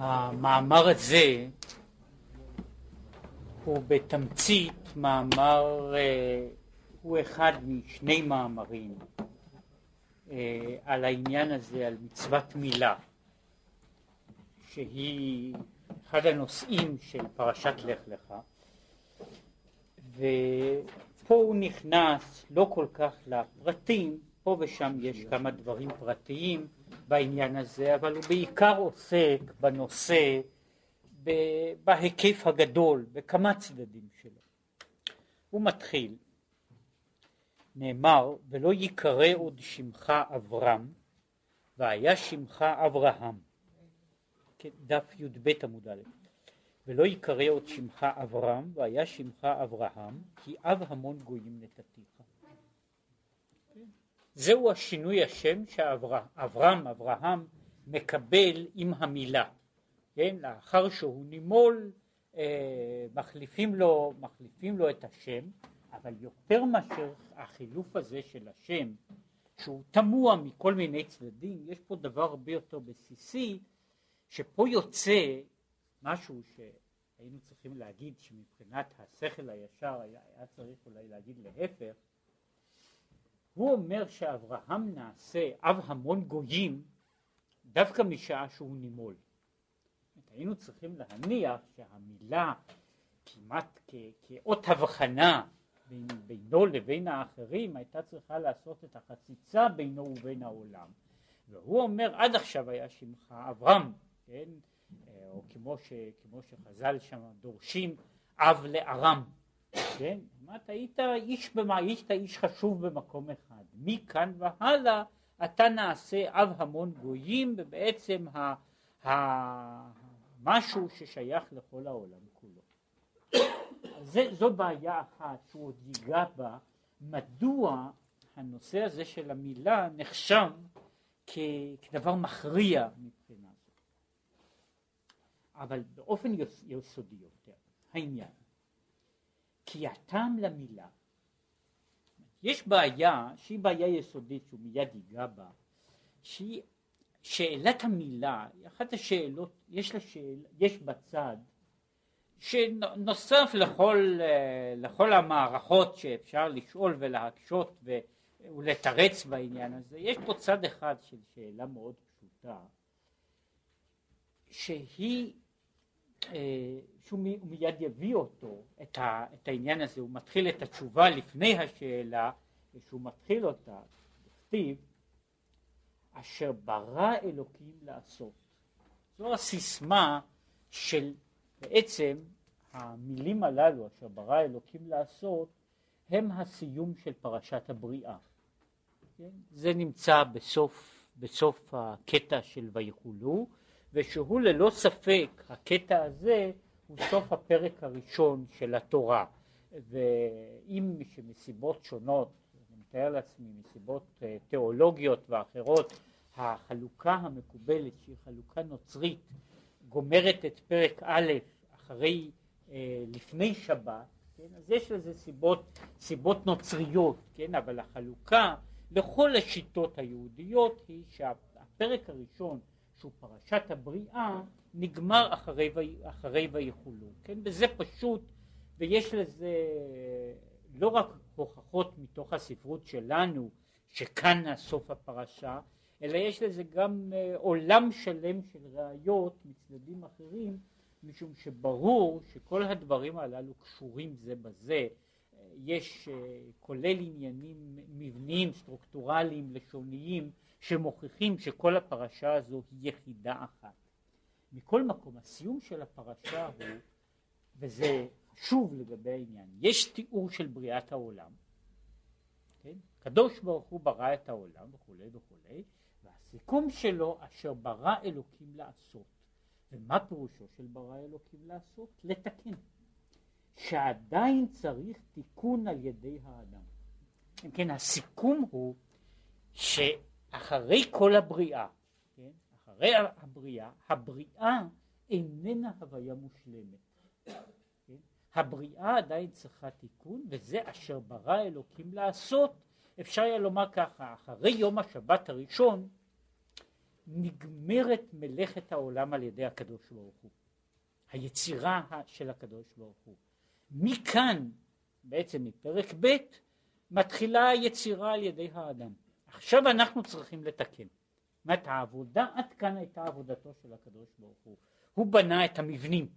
המאמר הזה הוא בתמצית מאמר, אה, הוא אחד משני מאמרים אה, על העניין הזה, על מצוות מילה, שהיא אחד הנושאים של פרשת לך לך, ופה הוא נכנס לא כל כך לפרטים, פה ושם יש כמה דברים פרטיים בעניין הזה, אבל הוא בעיקר עוסק בנושא בהיקף הגדול, בכמה צדדים שלו. הוא מתחיל, נאמר, ולא ייקרא עוד שמך אברהם, והיה שמך אברהם. כן, דף י"ב עמוד א', ולא ייקרא עוד שמך אברהם, והיה שמך אברהם, כי אב המון גויים נתתיך. זהו השינוי השם שאברהם, אברהם, מקבל עם המילה, כן, לאחר שהוא נימול, אה, מחליפים, לו, מחליפים לו את השם, אבל יותר מאשר החילוף הזה של השם, שהוא תמוה מכל מיני צדדים, יש פה דבר הרבה יותר בסיסי, שפה יוצא משהו שהיינו צריכים להגיד שמבחינת השכל הישר היה, היה צריך אולי להגיד להפך, הוא אומר שאברהם נעשה אב המון גויים דווקא משעה שהוא נימול. היינו צריכים להניח שהמילה כמעט כאות הבחנה בין, בינו לבין האחרים הייתה צריכה לעשות את החציצה בינו ובין העולם. והוא אומר עד עכשיו היה שמך אברהם, כן? או כמו, ש, כמו שחז"ל שם דורשים אב לארם, כן? אמרת היית איש, במה, היית איש חשוב במקום אחד, מכאן והלאה אתה נעשה אב המון גויים ובעצם ה, ה, משהו ששייך לכל העולם כולו. זה, זו בעיה אחת שהוא עוד ייגע בה, מדוע הנושא הזה של המילה נחשב כ, כדבר מכריע מבחינה זו. אבל באופן יסודי יותר, העניין כי למילה, יש בעיה שהיא בעיה יסודית שהוא מיד ייגע בה, שהיא שאלת המילה, אחת השאלות, יש, לה שאל, יש בצד שנוסף לכל, לכל המערכות שאפשר לשאול ולהקשות ולתרץ בעניין הזה, יש פה צד אחד של שאלה מאוד פשוטה, שהיא שהוא מיד יביא אותו, את, ה, את העניין הזה, הוא מתחיל את התשובה לפני השאלה, ושהוא מתחיל אותה, כתיב, אשר ברא אלוקים לעשות. זו הסיסמה של בעצם המילים הללו, אשר ברא אלוקים לעשות, הם הסיום של פרשת הבריאה. כן? זה נמצא בסוף, בסוף הקטע של ויכולו, ושהוא ללא ספק, הקטע הזה הוא סוף הפרק הראשון של התורה, ואם שמסיבות שונות, אני מתאר לעצמי, מסיבות אה, תיאולוגיות ואחרות, החלוקה המקובלת שהיא חלוקה נוצרית גומרת את פרק א' אחרי, אה, לפני שבת, כן? אז יש לזה סיבות, סיבות נוצריות, כן? אבל החלוקה לכל השיטות היהודיות היא שהפרק הראשון שהוא פרשת הבריאה, נגמר אחרי, אחרי ויכולו, כן? וזה פשוט, ויש לזה לא רק הוכחות מתוך הספרות שלנו, שכאן סוף הפרשה, אלא יש לזה גם אה, עולם שלם של ראיות מצדדים אחרים, משום שברור שכל הדברים הללו קשורים זה בזה, יש אה, כולל עניינים מבניים, סטרוקטורליים, לשוניים, שמוכיחים שכל הפרשה הזו היא יחידה אחת. מכל מקום, הסיום של הפרשה הוא, וזה שוב לגבי העניין, יש תיאור של בריאת העולם, כן? קדוש ברוך הוא ברא את העולם וכולי וכולי, והסיכום שלו אשר ברא אלוקים לעשות. ומה פירושו של ברא אלוקים לעשות? לתקן. שעדיין צריך תיקון על ידי האדם. אם כן, הסיכום הוא ש... אחרי כל הבריאה, כן? אחרי הבריאה, הבריאה איננה הוויה מושלמת. כן? הבריאה עדיין צריכה תיקון, וזה אשר ברא אלוקים לעשות, אפשר היה לומר ככה, אחרי יום השבת הראשון, נגמרת מלאכת העולם על ידי הקדוש ברוך הוא. היצירה של הקדוש ברוך הוא. מכאן, בעצם מפרק ב', מתחילה היצירה על ידי האדם. עכשיו אנחנו צריכים לתקן. זאת אומרת העבודה, עד כאן הייתה עבודתו של הקדוש ברוך הוא. הוא בנה את המבנים.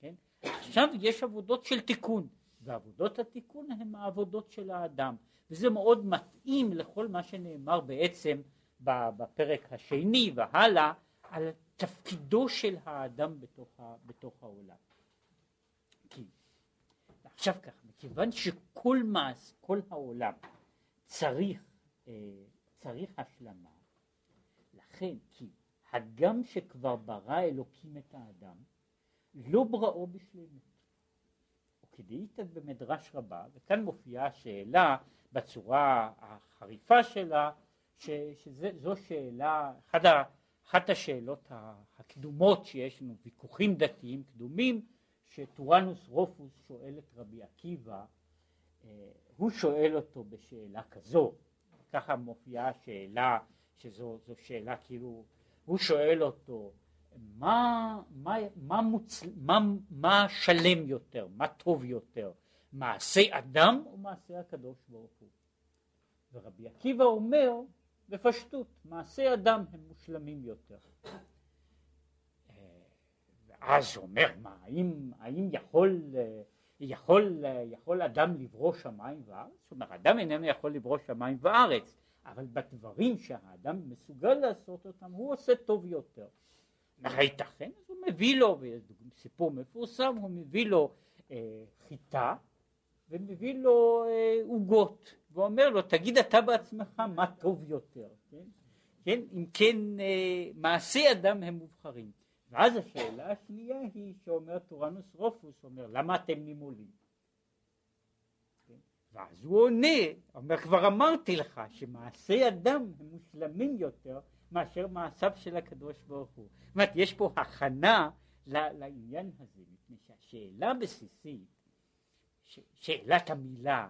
כן? עכשיו יש עבודות של תיקון, ועבודות התיקון הן העבודות של האדם. וזה מאוד מתאים לכל מה שנאמר בעצם בפרק השני והלאה על תפקידו של האדם בתוך, ה, בתוך העולם. כי עכשיו כך, מכיוון שכל מס, כל העולם צריך, אה, צריך השלמה, לכן כי הגם שכבר ברא אלוקים את האדם, לא בראו בשלמות. וכדאיתא במדרש רבה, וכאן מופיעה השאלה בצורה החריפה שלה, ש, שזו שאלה, אחת, ה, אחת השאלות הקדומות שיש לנו, ויכוחים דתיים קדומים, שטורנוס רופוס שואל את רבי עקיבא, אה, הוא שואל אותו בשאלה כזו, ככה מופיעה השאלה, שזו שאלה כאילו, הוא שואל אותו, מה, מה, מה, מוצ... מה, מה שלם יותר, מה טוב יותר, מעשה אדם או מעשה הקדוש ברוך הוא? ורבי עקיבא אומר בפשטות, מעשי אדם הם מושלמים יותר. ואז הוא אומר, מה, האם, האם יכול, יכול, יכול אדם לברוא שמיים וארץ? זאת אומרת, אדם איננו יכול לברוא שמיים וארץ, אבל בדברים שהאדם מסוגל לעשות אותם, הוא עושה טוב יותר. הייתכן? אז הוא מביא לו, סיפור מפורסם, הוא מביא לו אה, חיטה ומביא לו אה, עוגות, אה, ואומר לו, תגיד אתה בעצמך מה טוב יותר, כן? כן? אם כן, אה, מעשי אדם הם מובחרים. ואז השאלה השנייה היא שאומר טורנוס רופוס, אומר למה אתם נימולים? כן? ואז הוא עונה, אומר כבר אמרתי לך שמעשי אדם הם מושלמים יותר מאשר מעשיו של הקדוש ברוך הוא. זאת אומרת יש פה הכנה לעניין הזה, מפני שהשאלה הבסיסית, שאלת המילה,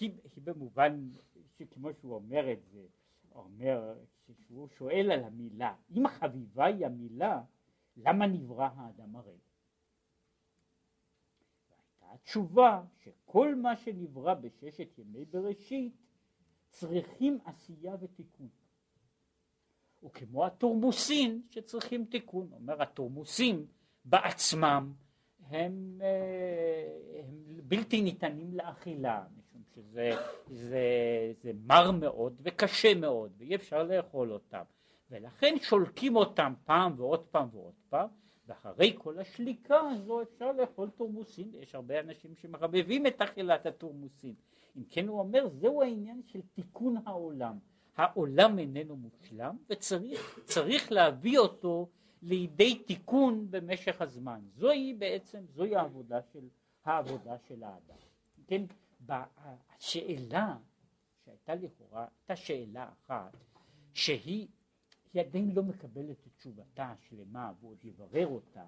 היא, היא במובן שכמו שהוא אומר את זה, אומר, שהוא שואל על המילה, אם חביבה היא המילה, למה נברא האדם הרי? והייתה התשובה שכל מה שנברא בששת ימי בראשית צריכים עשייה ותיקון. וכמו התורמוסין שצריכים תיקון, אומר התורמוסים בעצמם הם, אה, הם בלתי ניתנים לאכילה, משום שזה זה, זה מר מאוד וקשה מאוד ואי אפשר לאכול אותם, ולכן שולקים אותם פעם ועוד פעם ועוד פעם, ואחרי כל השליקה הזו אפשר לאכול תורמוסין, יש הרבה אנשים שמרבבים את אכילת התורמוסין. אם כן הוא אומר זהו העניין של תיקון העולם, העולם איננו מושלם וצריך להביא אותו לידי תיקון במשך הזמן. זוהי בעצם, זוהי העבודה של, העבודה של האדם. כן, השאלה שהייתה לכאורה, הייתה שאלה אחת שהיא היא עדיין לא מקבלת את תשובתה השלמה ועוד יברר אותה,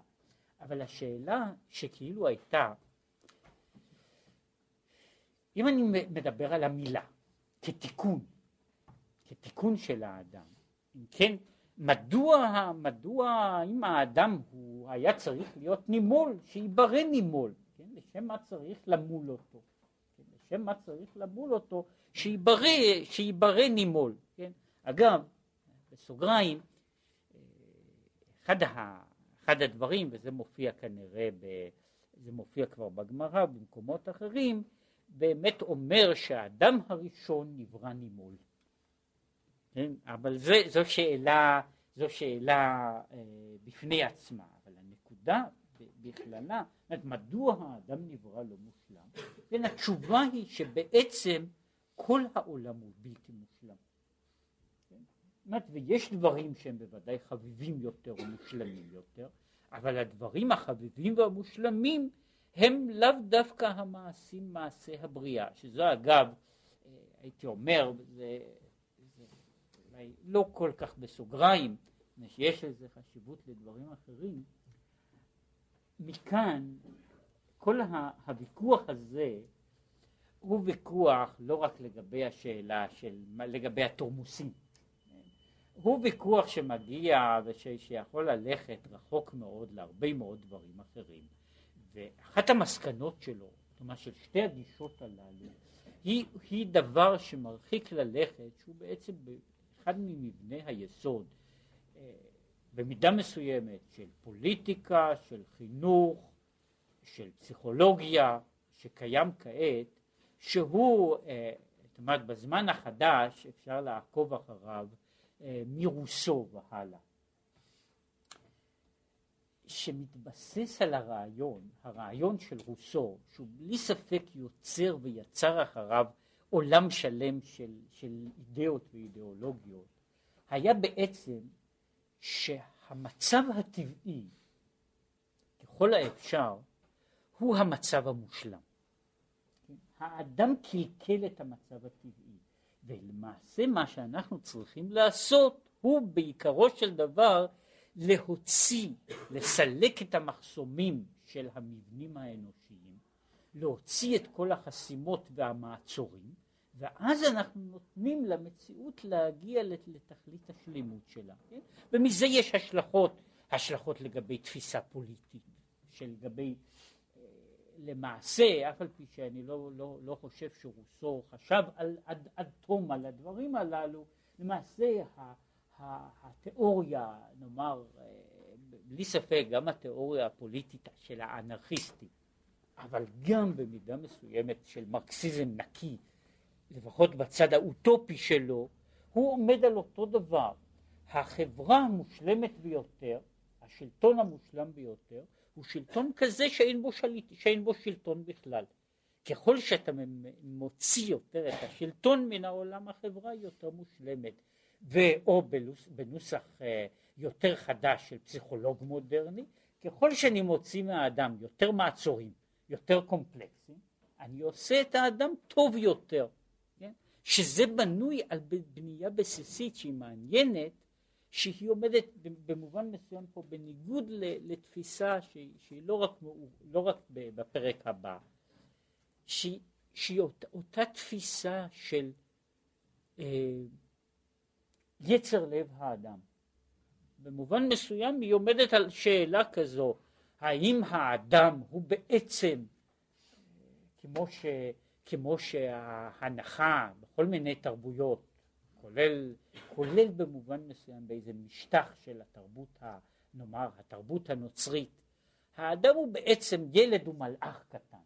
אבל השאלה שכאילו הייתה, אם אני מדבר על המילה כתיקון, כתיקון של האדם, אם כן מדוע, מדוע אם האדם הוא היה צריך להיות נימול, שיברא נימול, כן? לשם מה צריך למול אותו, כן? לשם מה צריך למול אותו, שיברא, שיברא נימול, כן? אגב, בסוגריים, אחד, ה, אחד הדברים, וזה מופיע כנראה, ב, זה מופיע כבר בגמרא במקומות אחרים, באמת אומר שהאדם הראשון נברא נימול. כן? אבל זה, זו שאלה, זו שאלה אה, בפני עצמה, אבל הנקודה בכללה, אומרת, מדוע האדם נברא לא מושלם? כן, התשובה היא שבעצם כל העולם הוא בלתי מושלם. אומרת, ויש דברים שהם בוודאי חביבים יותר ומושלמים יותר, אבל הדברים החביבים והמושלמים הם לאו דווקא המעשים מעשי הבריאה, שזו אגב, אה, הייתי אומר, זה אולי לא כל כך בסוגריים, שיש לזה חשיבות לדברים אחרים, מכאן כל הוויכוח הזה הוא ויכוח לא רק לגבי השאלה של, לגבי התורמוסים, הוא ויכוח שמגיע ושיכול ללכת רחוק מאוד להרבה מאוד דברים אחרים. ואחת המסקנות שלו, כלומר של שתי הגישות הללו, היא, היא דבר שמרחיק ללכת שהוא בעצם אחד ממבני היסוד אה, במידה מסוימת של פוליטיקה, של חינוך, של פסיכולוגיה שקיים כעת, שהוא, אה, זאת אומרת בזמן החדש אפשר לעקוב אחריו מרוסו והלאה, שמתבסס על הרעיון, הרעיון של רוסו, שהוא בלי ספק יוצר ויצר אחריו עולם שלם של, של אידאות ואידיאולוגיות, היה בעצם שהמצב הטבעי, ככל האפשר, הוא המצב המושלם. האדם קלקל את המצב הטבעי, ולמעשה מה שאנחנו צריכים לעשות הוא בעיקרו של דבר להוציא, לסלק את המחסומים של המבנים האנושיים, להוציא את כל החסימות והמעצורים, ואז אנחנו נותנים למציאות להגיע לתכלית השלימות שלה. כן? ומזה יש השלכות, השלכות לגבי תפיסה פוליטית, שלגבי למעשה, אף על פי שאני לא, לא, לא חושב שרוסו חשב על, עד, עד תום על הדברים הללו, למעשה ה, ה, התיאוריה, נאמר, אה, בלי ספק, גם התיאוריה הפוליטית של האנרכיסטים, אבל גם במידה מסוימת של מרקסיזם נקי, לפחות בצד האוטופי שלו, הוא עומד על אותו דבר. החברה המושלמת ביותר, השלטון המושלם ביותר, הוא שלטון כזה שאין בו, שליט, שאין בו שלטון בכלל. ככל שאתה מוציא יותר את השלטון מן העולם החברה יותר מושלמת ואו בנוס, בנוסח אה, יותר חדש של פסיכולוג מודרני ככל שאני מוציא מהאדם יותר מעצורים יותר קומפלקסים אני עושה את האדם טוב יותר כן? שזה בנוי על בנייה בסיסית שהיא מעניינת שהיא עומדת במובן מסוים פה בניגוד לתפיסה שהיא, שהיא לא רק, לא רק בפרק הבא, שהיא, שהיא אותה, אותה תפיסה של אה, יצר לב האדם. במובן מסוים היא עומדת על שאלה כזו, האם האדם הוא בעצם, כמו, ש, כמו שההנחה בכל מיני תרבויות, כולל, כולל במובן מסוים באיזה משטח של התרבות, ה, נאמר, התרבות הנוצרית. האדם הוא בעצם ילד ומלאך קטן,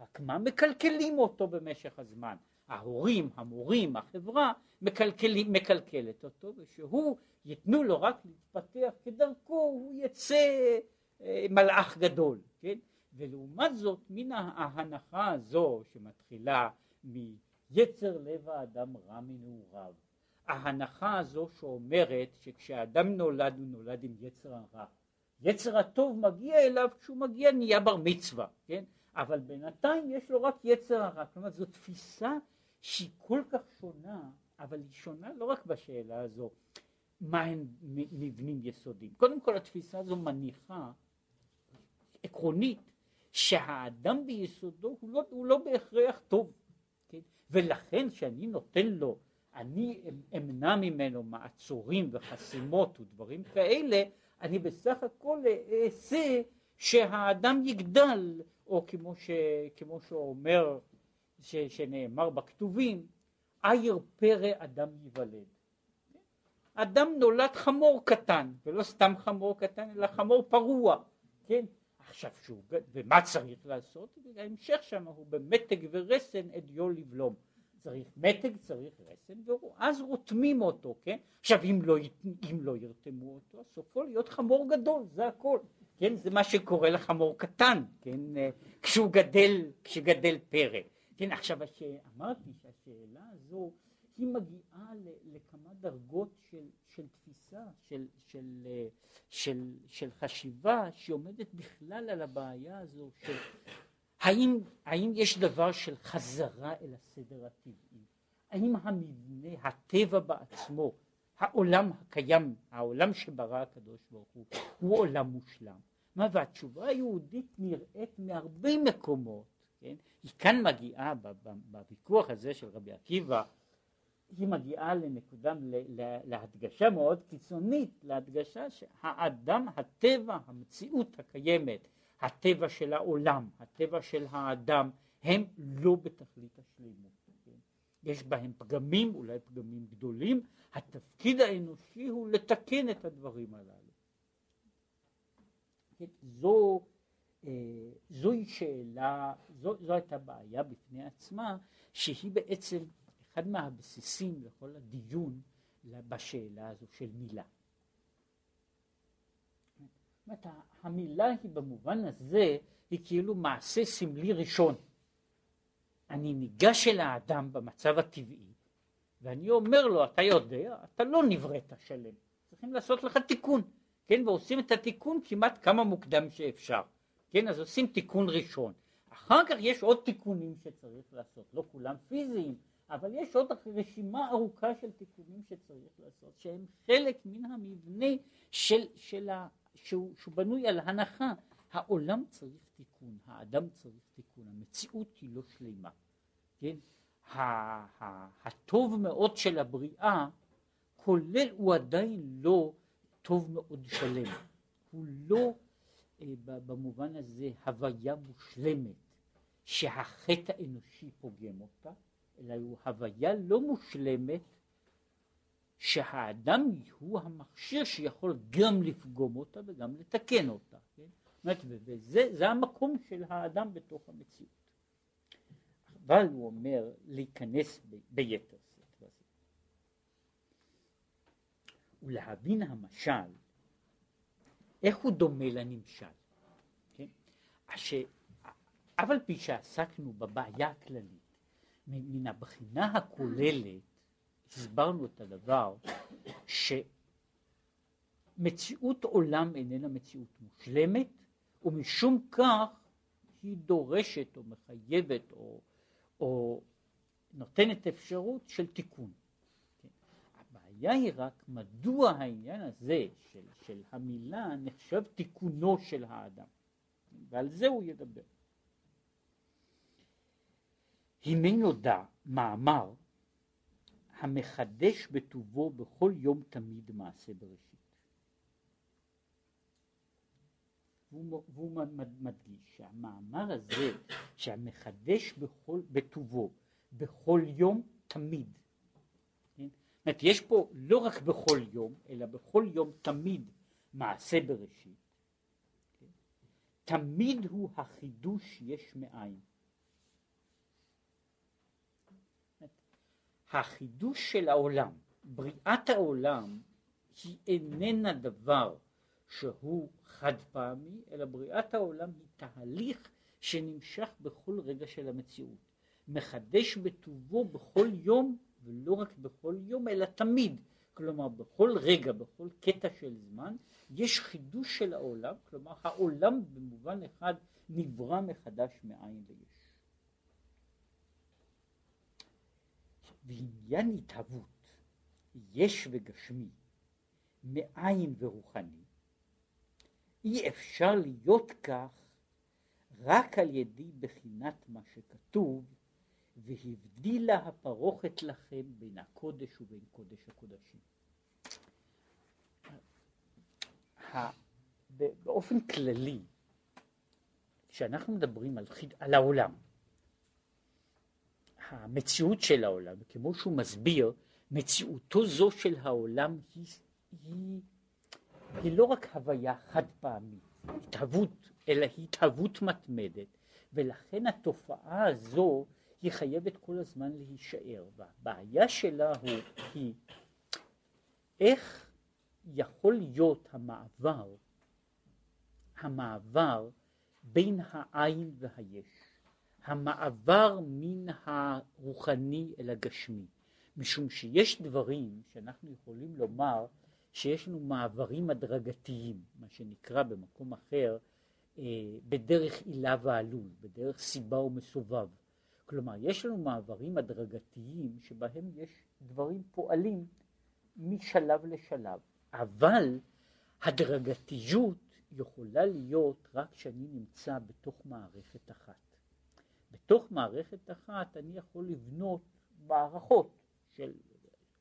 רק מה מקלקלים אותו במשך הזמן? ההורים, המורים, החברה, מקלקלים, מקלקלת אותו, ושהוא, ייתנו לו רק להתפתח כדרכו, הוא יצא אה, מלאך גדול, כן? ולעומת זאת, מן ההנחה הזו שמתחילה מיצר לב האדם רע מנעוריו, ההנחה הזו שאומרת שכשאדם נולד הוא נולד עם יצר הרע. יצר הטוב מגיע אליו כשהוא מגיע נהיה בר מצווה, כן? אבל בינתיים יש לו רק יצר הרע. כלומר זו תפיסה שהיא כל כך שונה, אבל היא שונה לא רק בשאלה הזו מה הם מבנים יסודיים. קודם כל התפיסה הזו מניחה עקרונית שהאדם ביסודו הוא לא, הוא לא בהכרח טוב, כן? ולכן שאני נותן לו אני אמנע ממנו מעצורים וחסימות ודברים כאלה, אני בסך הכל אעשה שהאדם יגדל, או כמו, ש, כמו שאומר, ש, שנאמר בכתובים, עיר פרא אדם ייוולד. אדם נולד חמור קטן, ולא סתם חמור קטן, אלא חמור פרוע, כן? עכשיו שהוא, ומה צריך לעשות? ההמשך שם הוא במתג ורסן אדיו לבלום. צריך מתג, צריך רסן, ואז רותמים אותו, כן? עכשיו אם לא, אם לא ירתמו אותו, סופו להיות חמור גדול, זה הכל, כן? זה מה שקורה לחמור קטן, כן? אה, כשהוא גדל, כשגדל פרא. כן, עכשיו אמרתי שהשאלה הזו היא מגיעה לכמה דרגות של, של תפיסה, של, של, אה, של, של חשיבה שעומדת בכלל על הבעיה הזו של האם, האם יש דבר של חזרה אל הסדר הטבעי? האם המבנה, הטבע בעצמו, העולם הקיים, העולם שברא הקדוש ברוך הוא, הוא עולם מושלם? מה והתשובה היהודית נראית מהרבה מקומות, כן? היא כאן מגיעה בוויכוח הזה של רבי עקיבא היא מגיעה לנקודה, להדגשה מאוד קיצונית, להדגשה שהאדם, הטבע, המציאות הקיימת, הטבע של העולם, הטבע של האדם, הם לא בתכלית השלימות. כן? יש בהם פגמים, אולי פגמים גדולים, התפקיד האנושי הוא לתקן את הדברים הללו. כן? זו, אה, זוהי שאלה, זו, זו הייתה בעיה בפני עצמה, שהיא בעצם אחד מהבסיסים לכל הדיון בשאלה הזו של מילה. אומרת, המילה היא במובן הזה, היא כאילו מעשה סמלי ראשון. אני ניגש אל האדם במצב הטבעי, ואני אומר לו, אתה יודע, אתה לא נבראת שלם, צריכים לעשות לך תיקון, כן, ועושים את התיקון כמעט כמה מוקדם שאפשר, כן, אז עושים תיקון ראשון. אחר כך יש עוד תיקונים שצריך לעשות, לא כולם פיזיים, אבל יש עוד רשימה ארוכה של תיקונים שצריך לעשות, שהם חלק מן המבנה של, של ה, שהוא, שהוא בנוי על הנחה, העולם צריך תיקון, האדם צריך תיקון, המציאות היא לא שלמה, כן? הטוב מאוד של הבריאה כולל, הוא עדיין לא טוב מאוד שלם, הוא לא אה, במובן הזה הוויה מושלמת שהחטא האנושי פוגם אותה, אלא הוא הוויה לא מושלמת שהאדם הוא המכשיר שיכול גם לפגום אותה וגם לתקן אותה, כן? אומרת, וזה המקום של האדם בתוך המציאות. אבל הוא אומר להיכנס ב, ביתר שאת בזה. ולהבין המשל, איך הוא דומה לנמשל. כן? אש... אף על פי שעסקנו בבעיה הכללית, מן הבחינה הכוללת, הסברנו את הדבר שמציאות עולם איננה מציאות מושלמת ומשום כך היא דורשת או מחייבת או, או נותנת אפשרות של תיקון. כן. הבעיה היא רק מדוע העניין הזה של, של המילה נחשב תיקונו של האדם ועל זה הוא ידבר. הנה נודע מאמר המחדש בטובו בכל יום תמיד מעשה בראשית. והוא, והוא מדגיש שהמאמר הזה שהמחדש בכל, בטובו בכל יום תמיד. כן? זאת אומרת יש פה לא רק בכל יום אלא בכל יום תמיד מעשה בראשית. כן? תמיד הוא החידוש יש מאין. החידוש של העולם, בריאת העולם, היא איננה דבר שהוא חד פעמי, אלא בריאת העולם היא תהליך שנמשך בכל רגע של המציאות. מחדש בטובו בכל יום, ולא רק בכל יום, אלא תמיד. כלומר, בכל רגע, בכל קטע של זמן, יש חידוש של העולם, כלומר, העולם במובן אחד נברא מחדש מאין ליש. ועניין התהוות יש וגשמי מאין ורוחני אי אפשר להיות כך רק על ידי בחינת מה שכתוב והבדילה הפרוכת לכם בין הקודש ובין קודש הקודשים. באופן כללי, כשאנחנו מדברים על, חיד, על העולם, המציאות של העולם, כמו שהוא מסביר, מציאותו זו של העולם היא, היא, היא לא רק הוויה חד פעמית, התהוות, אלא היא התהוות מתמדת, ולכן התופעה הזו היא חייבת כל הזמן להישאר, והבעיה שלה הוא, היא איך יכול להיות המעבר, המעבר בין העין והיש. המעבר מן הרוחני אל הגשמי, משום שיש דברים שאנחנו יכולים לומר שיש לנו מעברים הדרגתיים, מה שנקרא במקום אחר אה, בדרך עילה ועלול, בדרך סיבה ומסובב. כלומר, יש לנו מעברים הדרגתיים שבהם יש דברים פועלים משלב לשלב, אבל הדרגתיות יכולה להיות רק כשאני נמצא בתוך מערכת אחת. בתוך מערכת אחת אני יכול לבנות מערכות של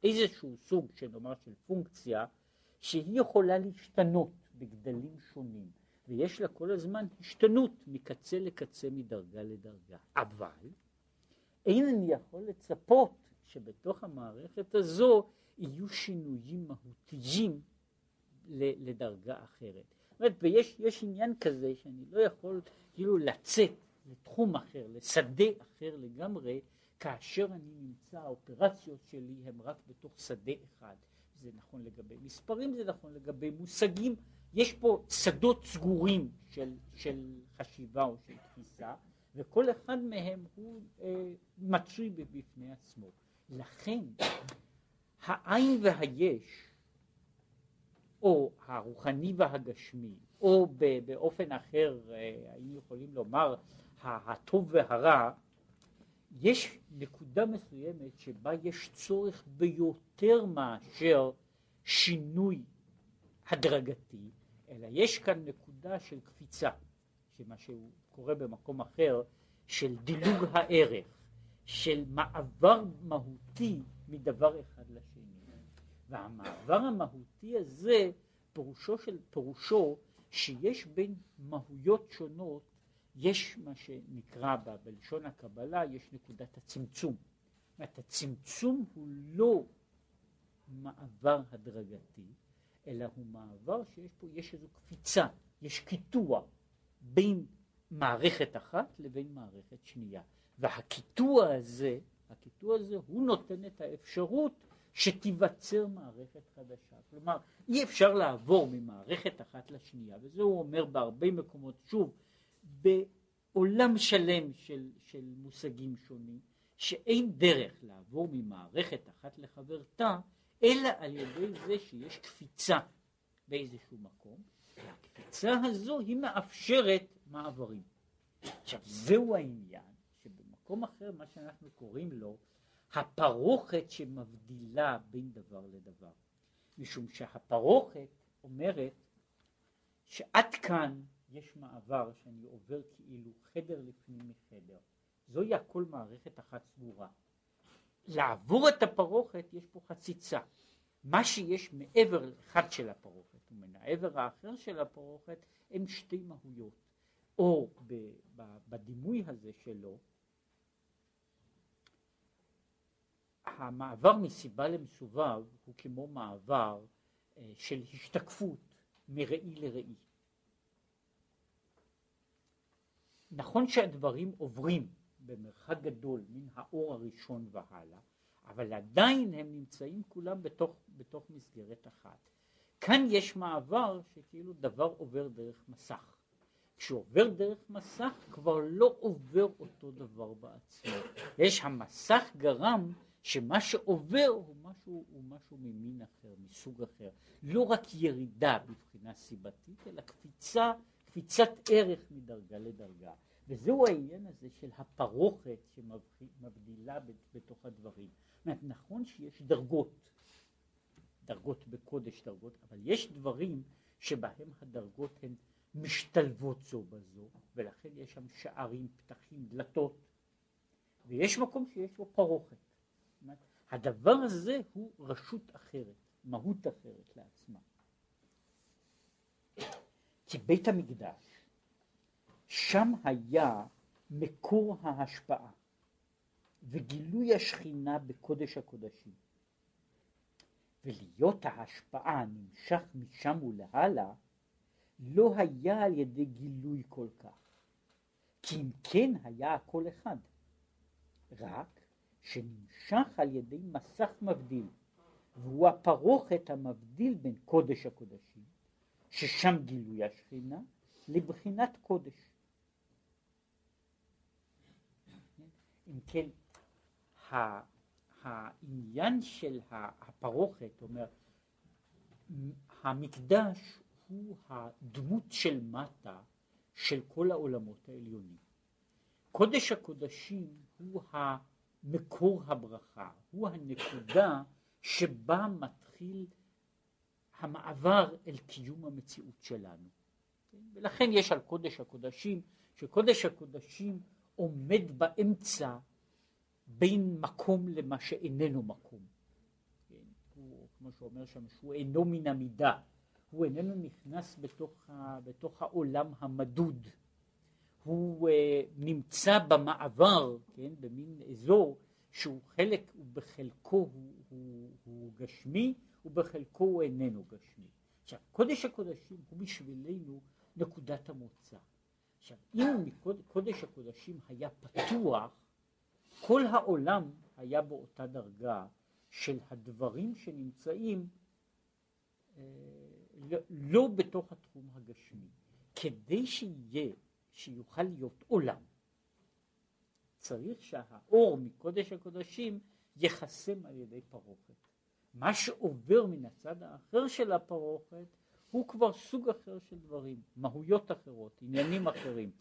איזשהו סוג שנאמר של פונקציה שהיא יכולה להשתנות בגדלים שונים ויש לה כל הזמן השתנות מקצה לקצה מדרגה לדרגה אבל אין אני יכול לצפות שבתוך המערכת הזו יהיו שינויים מהותיים לדרגה אחרת. זאת אומרת, ויש עניין כזה שאני לא יכול כאילו לצאת לתחום אחר, לשדה אחר לגמרי, כאשר אני נמצא, האופרציות שלי הן רק בתוך שדה אחד. זה נכון לגבי מספרים, זה נכון לגבי מושגים. יש פה שדות סגורים של, של חשיבה או של תפיסה, וכל אחד מהם הוא אה, מצוי בפני עצמו. לכן העין והיש, או הרוחני והגשמי, או באופן אחר, אה, היינו יכולים לומר, הטוב והרע, יש נקודה מסוימת שבה יש צורך ביותר מאשר שינוי הדרגתי, אלא יש כאן נקודה של קפיצה, שמה שהוא קורה במקום אחר, של דילוג הערך, של מעבר מהותי מדבר אחד לשני. והמעבר המהותי הזה, פירושו, של, פירושו שיש בין מהויות שונות יש מה שנקרא בלשון הקבלה, יש נקודת הצמצום. זאת הצמצום הוא לא מעבר הדרגתי, אלא הוא מעבר שיש פה, יש איזו קפיצה, יש קיטוע בין מערכת אחת לבין מערכת שנייה. והקיטוע הזה, הקיטוע הזה הוא נותן את האפשרות שתיווצר מערכת חדשה. כלומר, אי אפשר לעבור ממערכת אחת לשנייה, וזה הוא אומר בהרבה מקומות, שוב, בעולם שלם של, של מושגים שונים, שאין דרך לעבור ממערכת אחת לחברתה, אלא על ידי זה שיש קפיצה באיזשהו מקום, והקפיצה הזו היא מאפשרת מעברים. עכשיו זהו העניין, שבמקום אחר מה שאנחנו קוראים לו הפרוכת שמבדילה בין דבר לדבר. משום שהפרוכת אומרת שעד כאן יש מעבר שאני עובר כאילו חדר לפנים מחדר. זוהי הכל מערכת אחת סגורה. לעבור את הפרוכת יש פה חציצה. מה שיש מעבר לאחד של הפרוכת ומן העבר האחר של הפרוכת הם שתי מהויות. או בדימוי הזה שלו, המעבר מסיבה למסובב הוא כמו מעבר אה, של השתקפות מראי לראי. נכון שהדברים עוברים במרחק גדול מן האור הראשון והלאה, אבל עדיין הם נמצאים כולם בתוך, בתוך מסגרת אחת. כאן יש מעבר שכאילו דבר עובר דרך מסך. כשעובר דרך מסך כבר לא עובר אותו דבר בעצמו. יש המסך גרם שמה שעובר הוא משהו, הוא משהו ממין אחר, מסוג אחר. לא רק ירידה בבחינה סיבתית, אלא קפיצה קפיצת ערך מדרגה לדרגה. וזהו העניין הזה של הפרוכת שמבדילה בתוך הדברים. אומרת, נכון שיש דרגות, דרגות בקודש, דרגות, אבל יש דברים שבהם הדרגות הן משתלבות זו בזו, ולכן יש שם שערים, פתחים, דלתות, ויש מקום שיש בו פרוכת. הדבר הזה הוא רשות אחרת, מהות אחרת לעצמה. כי בית המקדש, שם היה מקור ההשפעה וגילוי השכינה בקודש הקודשים. ולהיות ההשפעה נמשך משם ולהלאה, לא היה על ידי גילוי כל כך. כי אם כן היה הכל אחד, רק שנמשך על ידי מסך מבדיל, והוא הפרוכת המבדיל בין קודש הקודשים ששם גילוי השכינה, לבחינת קודש. אם כן, העניין של הפרוכת, אומר, המקדש הוא הדמות של מטה של כל העולמות העליונים. קודש הקודשים הוא מקור הברכה, הוא הנקודה שבה מתחיל המעבר אל קיום המציאות שלנו. ולכן יש על קודש הקודשים, שקודש הקודשים עומד באמצע בין מקום למה שאיננו מקום. כמו שאומר שם, שהוא אינו מן המידה, הוא איננו נכנס בתוך, ה, בתוך העולם המדוד, הוא uh, נמצא במעבר, כן, במין אזור שהוא חלק, ובחלקו הוא, הוא, הוא גשמי, ובחלקו הוא איננו גשמי. עכשיו, קודש הקודשים הוא בשבילנו נקודת המוצא. עכשיו, אם קודש הקודשים היה פתוח, כל העולם היה באותה דרגה של הדברים שנמצאים אה, לא, לא בתוך התחום הגשמי. כדי שיהיה, שיוכל להיות עולם, צריך שהאור מקודש הקודשים ייחסם על ידי פרוכת. מה שעובר מן הצד האחר של הפרוכת הוא כבר סוג אחר של דברים, מהויות אחרות, עניינים אחרים.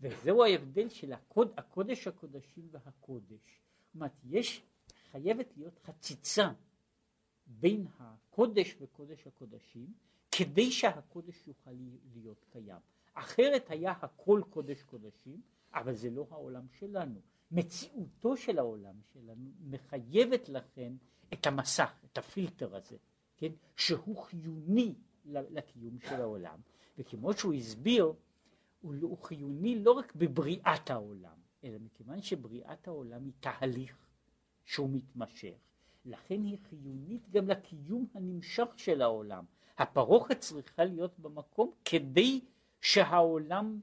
וזהו ההבדל של הקוד, הקודש הקודשים והקודש. זאת אומרת, יש, חייבת להיות חציצה בין הקודש וקודש הקודשים, כדי שהקודש יוכל להיות קיים. אחרת היה הכל קודש קודשים, אבל זה לא העולם שלנו. מציאותו של העולם שלנו מחייבת לכן את המסך, את הפילטר הזה, כן, שהוא חיוני לקיום של העולם, וכמו שהוא הסביר, הוא, הוא חיוני לא רק בבריאת העולם, אלא מכיוון שבריאת העולם היא תהליך שהוא מתמשך, לכן היא חיונית גם לקיום הנמשך של העולם. הפרוכת צריכה להיות במקום כדי שהעולם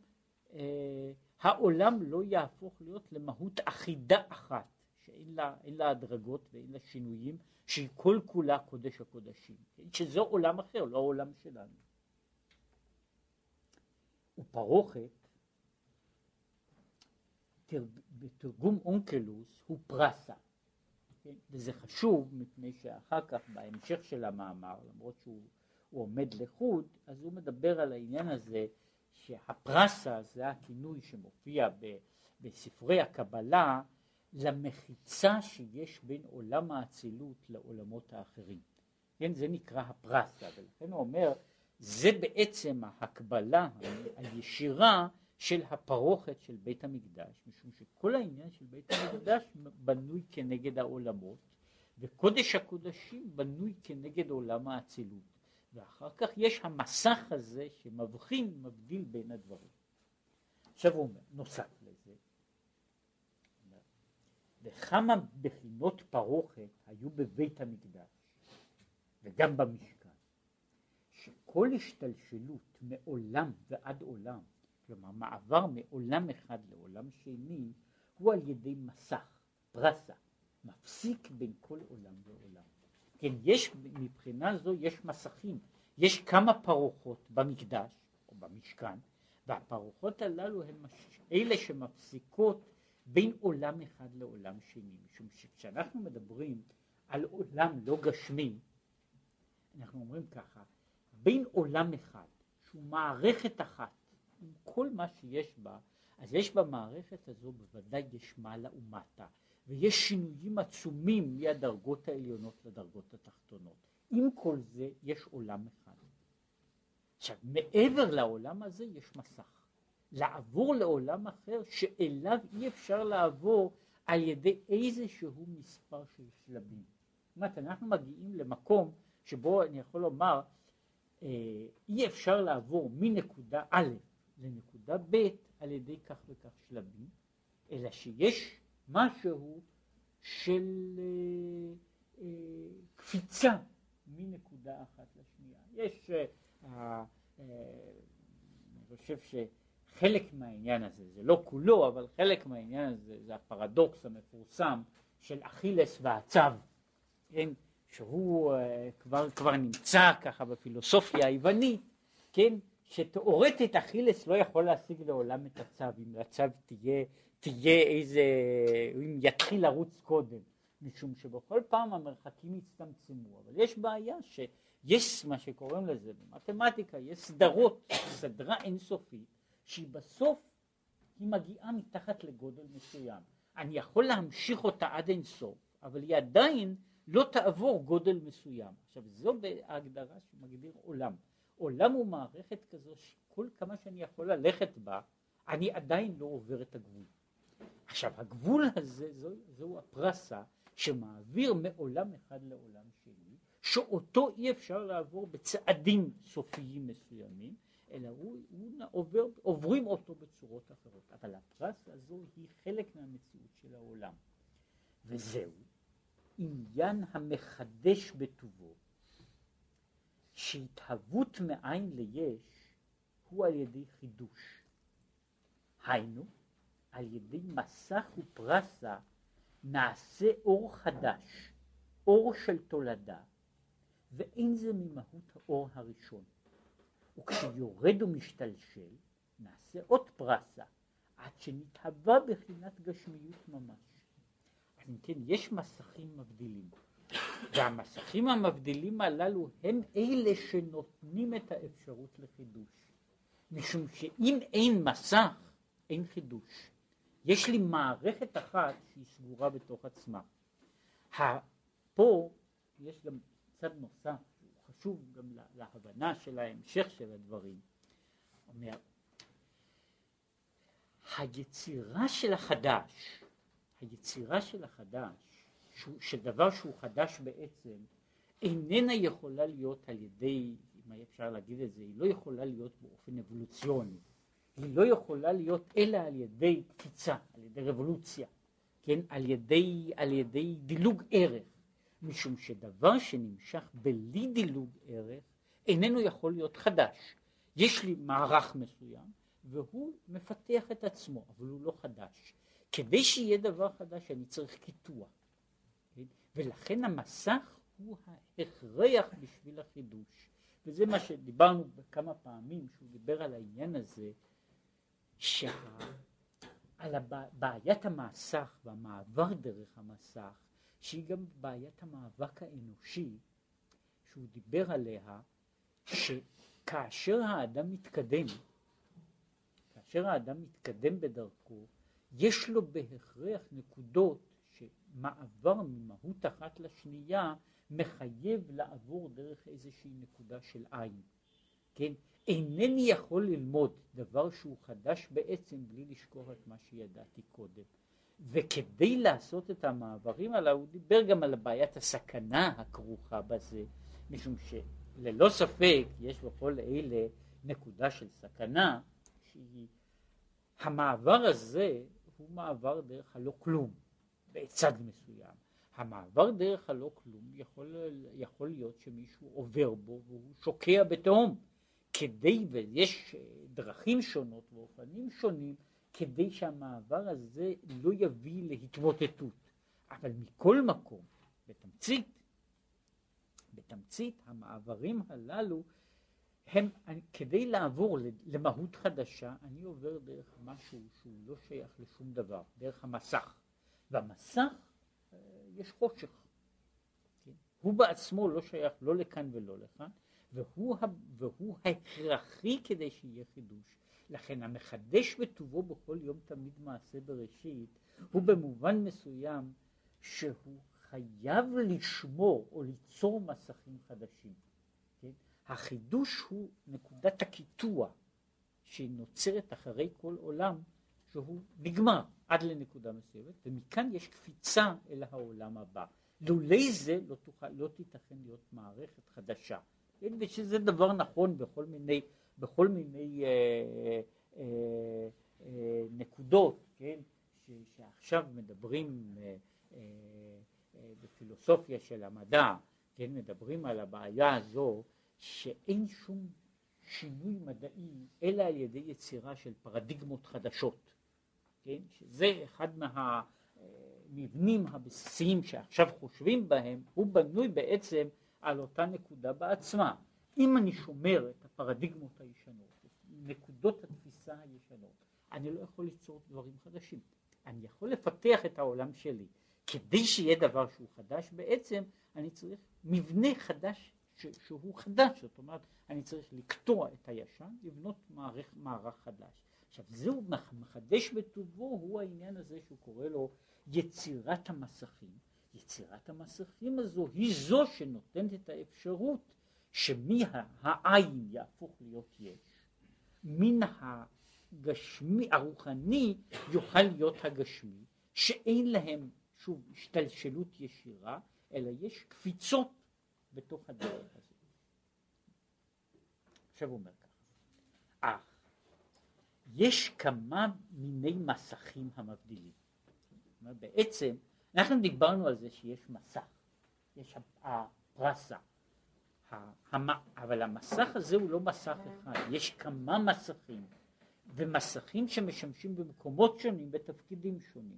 אה, העולם לא יהפוך להיות למהות אחידה אחת, שאין לה, לה הדרגות ואין לה שינויים, שהיא כל כולה קודש הקודשים, כן? שזה עולם אחר, לא העולם שלנו. ופרוכת, בתרגום אונקלוס הוא פרסה, כן? וזה חשוב מפני שאחר כך בהמשך של המאמר, למרות שהוא עומד לחוד, אז הוא מדבר על העניין הזה שהפרסה זה הכינוי שמופיע בספרי הקבלה למחיצה שיש בין עולם האצילות לעולמות האחרים. כן, זה נקרא הפרסה, ולכן הוא אומר, זה בעצם ההקבלה הישירה של הפרוכת של בית המקדש, משום שכל העניין של בית המקדש בנוי כנגד העולמות, וקודש הקודשים בנוי כנגד עולם האצילות. ואחר כך יש המסך הזה שמבחין, מבדיל בין הדברים. עכשיו הוא אומר, נוסף וכמה בחינות פרוכת היו בבית המקדש וגם במשכן, שכל השתלשלות מעולם ועד עולם, כלומר מעבר מעולם אחד לעולם שני, הוא על ידי מסך, פרסה, מפסיק בין כל עולם ועולם. כן, יש, מבחינה זו יש מסכים, יש כמה פרוחות במקדש או במשכן, והפרוחות הללו הן אלה שמפסיקות בין עולם אחד לעולם שני, משום שכשאנחנו מדברים על עולם לא גשמי, אנחנו אומרים ככה, בין עולם אחד, שהוא מערכת אחת, עם כל מה שיש בה, אז יש במערכת הזו בוודאי יש מעלה ומטה, ויש שינויים עצומים מהדרגות העליונות לדרגות התחתונות. עם כל זה יש עולם אחד. עכשיו, מעבר לעולם הזה יש מסך. לעבור לעולם אחר שאליו אי אפשר לעבור על ידי איזשהו מספר של שלבים. זאת אומרת, אנחנו מגיעים למקום שבו אני יכול לומר, אה, אי אפשר לעבור מנקודה א' לנקודה ב' על ידי כך וכך שלבים, אלא שיש משהו של אה, אה, קפיצה מנקודה אחת לשנייה. יש, אה, אה, אני חושב שחלק מהעניין הזה, זה לא כולו, אבל חלק מהעניין הזה זה הפרדוקס המפורסם של אכילס והצב, כן, שהוא אה, כבר, כבר נמצא ככה בפילוסופיה היוונית, כן, שתאורטית אכילס לא יכול להשיג לעולם את הצו, אם לצו תהיה תהיה איזה, אם יתחיל לרוץ קודם, משום שבכל פעם המרחקים יצטמצמו, אבל יש בעיה שיש מה שקוראים לזה במתמטיקה, יש סדרות, סדרה אינסופית, שהיא בסוף, היא מגיעה מתחת לגודל מסוים. אני יכול להמשיך אותה עד אינסוף, אבל היא עדיין לא תעבור גודל מסוים. עכשיו זו ההגדרה שמגדיר עולם. עולם הוא מערכת כזו שכל כמה שאני יכול ללכת בה, אני עדיין לא עובר את הגבול. עכשיו הגבול הזה זו, זו הפרסה שמעביר מעולם אחד לעולם שני שאותו אי אפשר לעבור בצעדים סופיים מסוימים, אלא הוא, הוא עובר, עוברים אותו בצורות אחרות. אבל הפרס הזו היא חלק מהמציאות של העולם. וזהו עניין המחדש בטובו, שהתהוות מאין ליש הוא על ידי חידוש. היינו, על ידי מסך ופרסה נעשה אור חדש, אור של תולדה, ואין זה ממהות האור הראשון. וכשיורד ומשתלשל, נעשה עוד פרסה, עד שנתהווה בחינת גשמיות ממש. אז אם כן, יש מסכים מבדילים, והמסכים המבדילים הללו הם אלה שנותנים את האפשרות לחידוש. משום שאם אין מסך, אין חידוש. יש לי מערכת אחת שהיא סגורה בתוך עצמה. פה יש גם צד נוסף, חשוב גם להבנה של ההמשך של הדברים. אומר, היצירה של החדש, היצירה של החדש, של דבר שהוא חדש בעצם, איננה יכולה להיות על ידי, אם אפשר להגיד את זה, היא לא יכולה להיות באופן אבולוציוני. היא לא יכולה להיות אלא על ידי קפיצה, על ידי רבולוציה, כן, על ידי, על ידי דילוג ערך, משום שדבר שנמשך בלי דילוג ערך איננו יכול להיות חדש. יש לי מערך מסוים והוא מפתח את עצמו, אבל הוא לא חדש. כדי שיהיה דבר חדש אני צריך קיטוע. כן? ולכן המסך הוא ההכרח בשביל החידוש. וזה מה שדיברנו כמה פעמים, שהוא דיבר על העניין הזה, שה... על בעיית המסך והמעבר דרך המסך, שהיא גם בעיית המאבק האנושי, שהוא דיבר עליה, שכאשר האדם מתקדם, כאשר האדם מתקדם בדרכו, יש לו בהכרח נקודות שמעבר ממהות אחת לשנייה מחייב לעבור דרך איזושהי נקודה של עין. כן? אינני יכול ללמוד דבר שהוא חדש בעצם בלי לשכוח את מה שידעתי קודם. וכדי לעשות את המעברים הללו הוא דיבר גם על בעיית הסכנה הכרוכה בזה, משום שללא ספק יש בכל אלה נקודה של סכנה שהיא המעבר הזה הוא מעבר דרך הלא כלום בצד מסוים. המעבר דרך הלא כלום יכול, יכול להיות שמישהו עובר בו והוא שוקע בתהום. כדי, ויש דרכים שונות ואופנים שונים, כדי שהמעבר הזה לא יביא להתמוטטות. אבל מכל מקום, בתמצית, בתמצית המעברים הללו הם, כדי לעבור למהות חדשה, אני עובר דרך משהו שהוא לא שייך לשום דבר, דרך המסך. והמסך, אה, יש חושך. כן? הוא בעצמו לא שייך לא לכאן ולא לכאן, והוא, והוא הכרחי כדי שיהיה חידוש. לכן המחדש בטובו בכל יום תמיד מעשה בראשית, הוא במובן מסוים שהוא חייב לשמור או ליצור מסכים חדשים. כן? החידוש הוא נקודת הקיטוע שנוצרת אחרי כל עולם שהוא נגמר עד לנקודה מסוימת, ומכאן יש קפיצה אל העולם הבא. לולי זה לא, תוכל, לא תיתכן להיות מערכת חדשה. כן, ושזה דבר נכון בכל מיני, בכל מיני אה, אה, אה, נקודות, כן, ש, שעכשיו מדברים אה, אה, אה, בפילוסופיה של המדע, כן, מדברים על הבעיה הזו שאין שום שינוי מדעי אלא על ידי יצירה של פרדיגמות חדשות, כן, שזה אחד מהמבנים הבסיסיים שעכשיו חושבים בהם, הוא בנוי בעצם על אותה נקודה בעצמה. אם אני שומר את הפרדיגמות הישנות, את נקודות התפיסה הישנות, אני לא יכול ליצור דברים חדשים. אני יכול לפתח את העולם שלי. כדי שיהיה דבר שהוא חדש, בעצם אני צריך מבנה חדש ש- שהוא חדש, זאת אומרת, אני צריך לקטוע את הישן, לבנות מערך, מערך חדש. עכשיו זהו מחדש בטובו הוא העניין הזה שהוא קורא לו יצירת המסכים, יצירת המסכים הזו היא זו שנותנת את האפשרות שמהעין יהפוך להיות יש, מן הגשמי, הרוחני יוכל להיות הגשמי, שאין להם שוב השתלשלות ישירה, אלא יש קפיצות בתוך הדרך הזאת. עכשיו הוא אומר ככה, אך יש כמה מיני מסכים המבדילים. בעצם אנחנו דיברנו על זה שיש מסך, יש הפרסה, אבל המסך הזה הוא לא מסך אחד, יש כמה מסכים, ומסכים שמשמשים במקומות שונים בתפקידים שונים.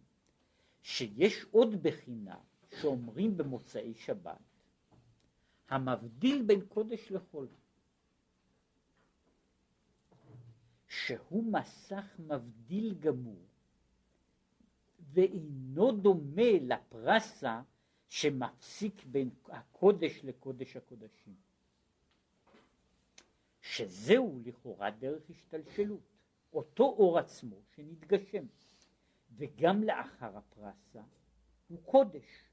שיש עוד בחינה שאומרים במוצאי שבת, המבדיל בין קודש לחול. שהוא מסך מבדיל גמור, ואינו דומה לפרסה שמפסיק בין הקודש לקודש הקודשים. שזהו לכאורה דרך השתלשלות, אותו אור עצמו שנתגשם, וגם לאחר הפרסה הוא קודש.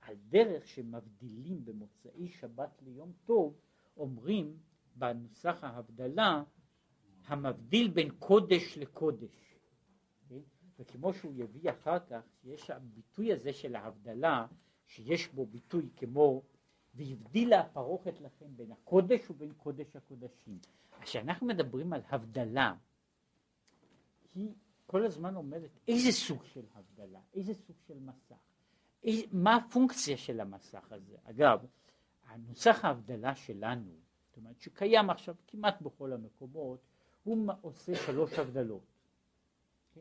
על דרך שמבדילים במוצאי שבת ליום טוב, אומרים בנוסח ההבדלה המבדיל בין קודש לקודש. וכמו שהוא יביא אחר כך, שיש הביטוי הזה של ההבדלה, שיש בו ביטוי כמו והבדילה הפרוכת לכם בין הקודש ובין קודש הקודשים. כשאנחנו מדברים על הבדלה, היא כל הזמן אומרת איזה סוג של הבדלה, איזה סוג של מסך, איזה, מה הפונקציה של המסך הזה. אגב, הנוסח ההבדלה שלנו, זאת אומרת שקיים עכשיו כמעט בכל המקומות, הוא עושה שלוש הבדלות. כן?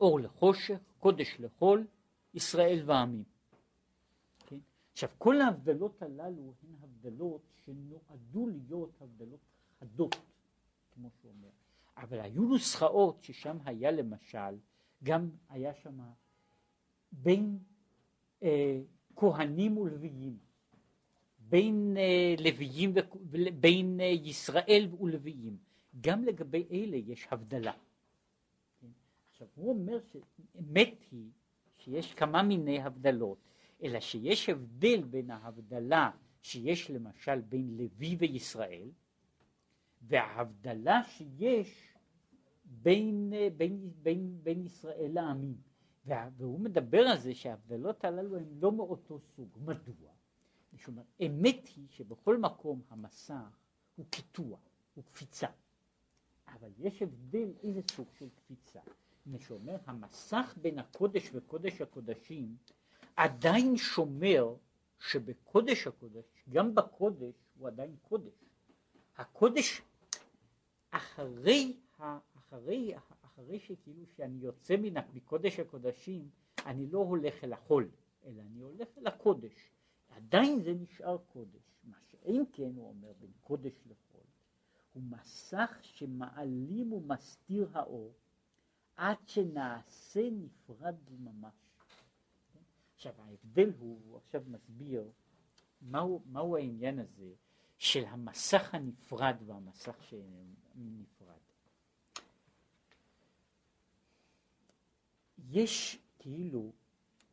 אור לחושך, קודש לחול, ישראל ועמים. כן? עכשיו כל ההבדלות הללו הן הבדלות שנועדו להיות הבדלות חדות, כמו שהוא אומר. אבל היו נוסחאות ששם היה למשל, גם היה שם בין אה, כהנים ולוויים. בין אה, לוויים ובין אה, ישראל ולוויים. גם לגבי אלה יש הבדלה. עכשיו הוא אומר שאמת היא שיש כמה מיני הבדלות, אלא שיש הבדל בין ההבדלה שיש למשל בין לוי וישראל, וההבדלה שיש בין, בין, בין, בין ישראל לעמים. והוא מדבר על זה שההבדלות הללו הן לא מאותו סוג. מדוע? משום אמת היא שבכל מקום המסך הוא קיטוע, הוא קפיצה. אבל יש הבדל איזה סוג של קפיצה. מפני שאומר המסך בין הקודש וקודש הקודשים עדיין שומר שבקודש הקודש, גם בקודש הוא עדיין קודש. הקודש אחרי, אחרי, אחרי שכאילו שאני יוצא מקודש הקודשים, אני לא הולך אל החול, אלא אני הולך אל הקודש. עדיין זה נשאר קודש. מה שאין כן, הוא אומר, בין קודש לחול, הוא מסך שמעלים ומסתיר האור עד שנעשה נפרד ממש. עכשיו ההבדל הוא, הוא עכשיו מסביר מהו, מהו העניין הזה של המסך הנפרד והמסך שנפרד. יש כאילו,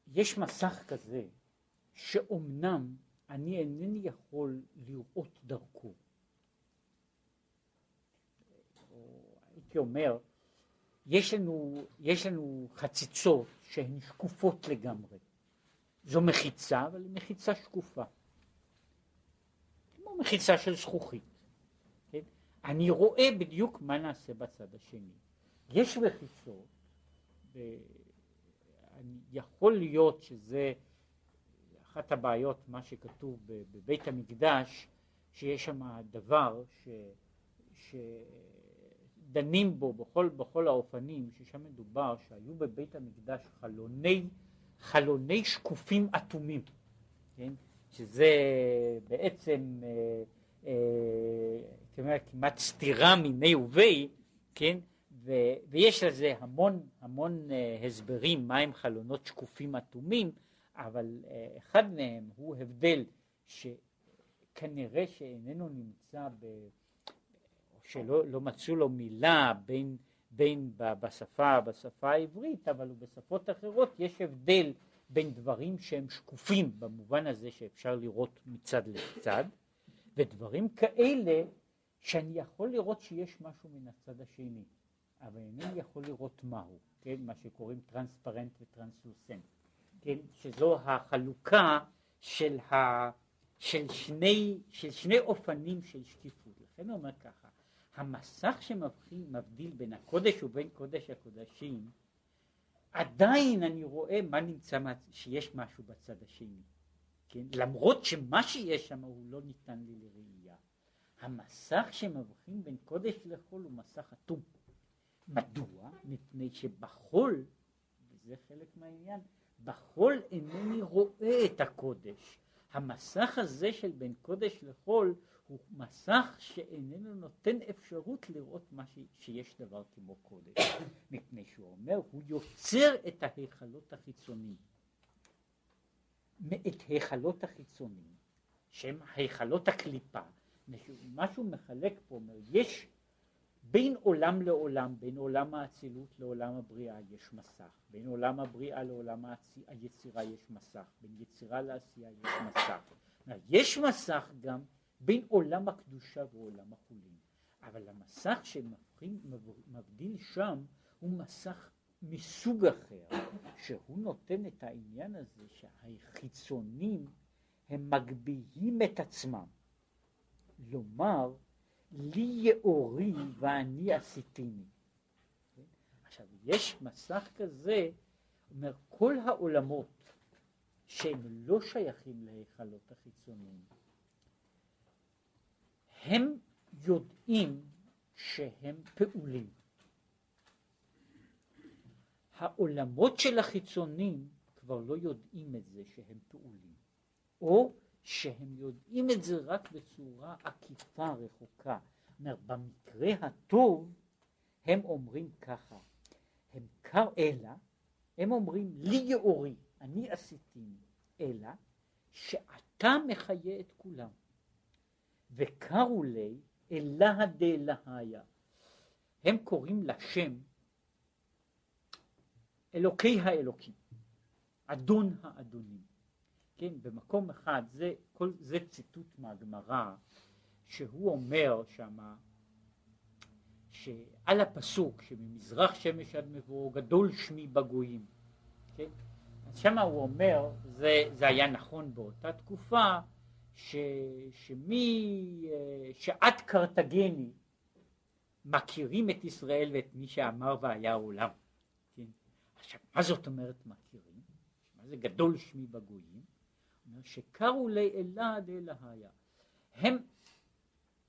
יש מסך כזה שאומנם אני אינני יכול לראות דרכו. הייתי אומר, יש לנו, יש לנו חציצות שהן שקופות לגמרי. זו מחיצה, אבל היא מחיצה שקופה. כמו מחיצה של זכוכית. כן? אני רואה בדיוק מה נעשה בצד השני. יש מחיצות, יכול להיות שזה אחת הבעיות, מה שכתוב בבית המקדש, שיש שם דבר ש, שדנים בו בכל, בכל האופנים, ששם מדובר שהיו בבית המקדש חלוני, חלוני שקופים אטומים, כן? שזה בעצם אה, אה, כמעט סתירה מיני ובי, כן? ו, ויש לזה המון המון אה, הסברים מהם חלונות שקופים אטומים, אבל אה, אחד מהם הוא הבדל שכנראה שאיננו נמצא ב... שלא לא מצאו לו מילה בין, בין בשפה, בשפה העברית, אבל בשפות אחרות יש הבדל בין דברים שהם שקופים במובן הזה שאפשר לראות מצד לצד, ודברים כאלה שאני יכול לראות שיש משהו מן הצד השני, אבל אינני יכול לראות מהו, כן? מה שקוראים טרנספרנט וטרנסלוסנט. כן, שזו החלוקה של, ה, של, שני, של שני אופנים של שקיפות. לכן הוא אומר ככה, המסך שמבדיל בין הקודש ובין קודש הקודשים, עדיין אני רואה מה נמצא, שיש משהו בצד השני. כן? למרות שמה שיש שם הוא לא ניתן לי לראייה. המסך שמבחין בין קודש לחול הוא מסך אטום. מדוע? מפני שבחול, וזה חלק מהעניין, בחול אינני רואה את הקודש. המסך הזה של בין קודש לחול הוא מסך שאיננו נותן אפשרות לראות מה ש... שיש דבר כמו קודש. מפני שהוא אומר, הוא יוצר את ההיכלות החיצוניים. את היכלות החיצוניים, שהם היכלות הקליפה. מה שהוא מחלק פה, אומר, יש בין עולם לעולם, בין עולם האצילות לעולם הבריאה יש מסך, בין עולם הבריאה לעולם היצירה יש מסך, בין יצירה לעשייה יש מסך. יש מסך גם בין עולם הקדושה ועולם החולין, אבל המסך שמבדיל שם הוא מסך מסוג אחר, שהוא נותן את העניין הזה שהחיצונים הם מגביהים את עצמם. לומר, לי יאורי ואני עשיתיני. עכשיו, יש מסך כזה, אומר, כל העולמות שהם לא שייכים להיכלות החיצוניים, הם יודעים שהם פעולים. העולמות של החיצונים כבר לא יודעים את זה שהם פעולים, או שהם יודעים את זה רק בצורה עקיפה רחוקה. אומר, במקרה הטוב הם אומרים ככה, הם קר אלא, הם אומרים לי יאורי, אני עשיתי, אלא שאתה מחיה את כולם. וקראו לי אלהה דאלהיה. הם קוראים לשם אלוקי האלוקים, אדון האדונים. כן, במקום אחד, זה, כל, זה ציטוט מהגמרא, שהוא אומר שמה, שעל הפסוק שממזרח שמש עד מבואו גדול שמי בגויים, כן? אז שמה הוא אומר, זה, זה היה נכון באותה תקופה, ש, שמי, שעד קרתגני מכירים את ישראל ואת מי שאמר והיה העולם. כן? עכשיו, מה זאת אומרת מכירים? מה זה גדול שמי בגויים? שקראו לאלה דאלהיה. הם,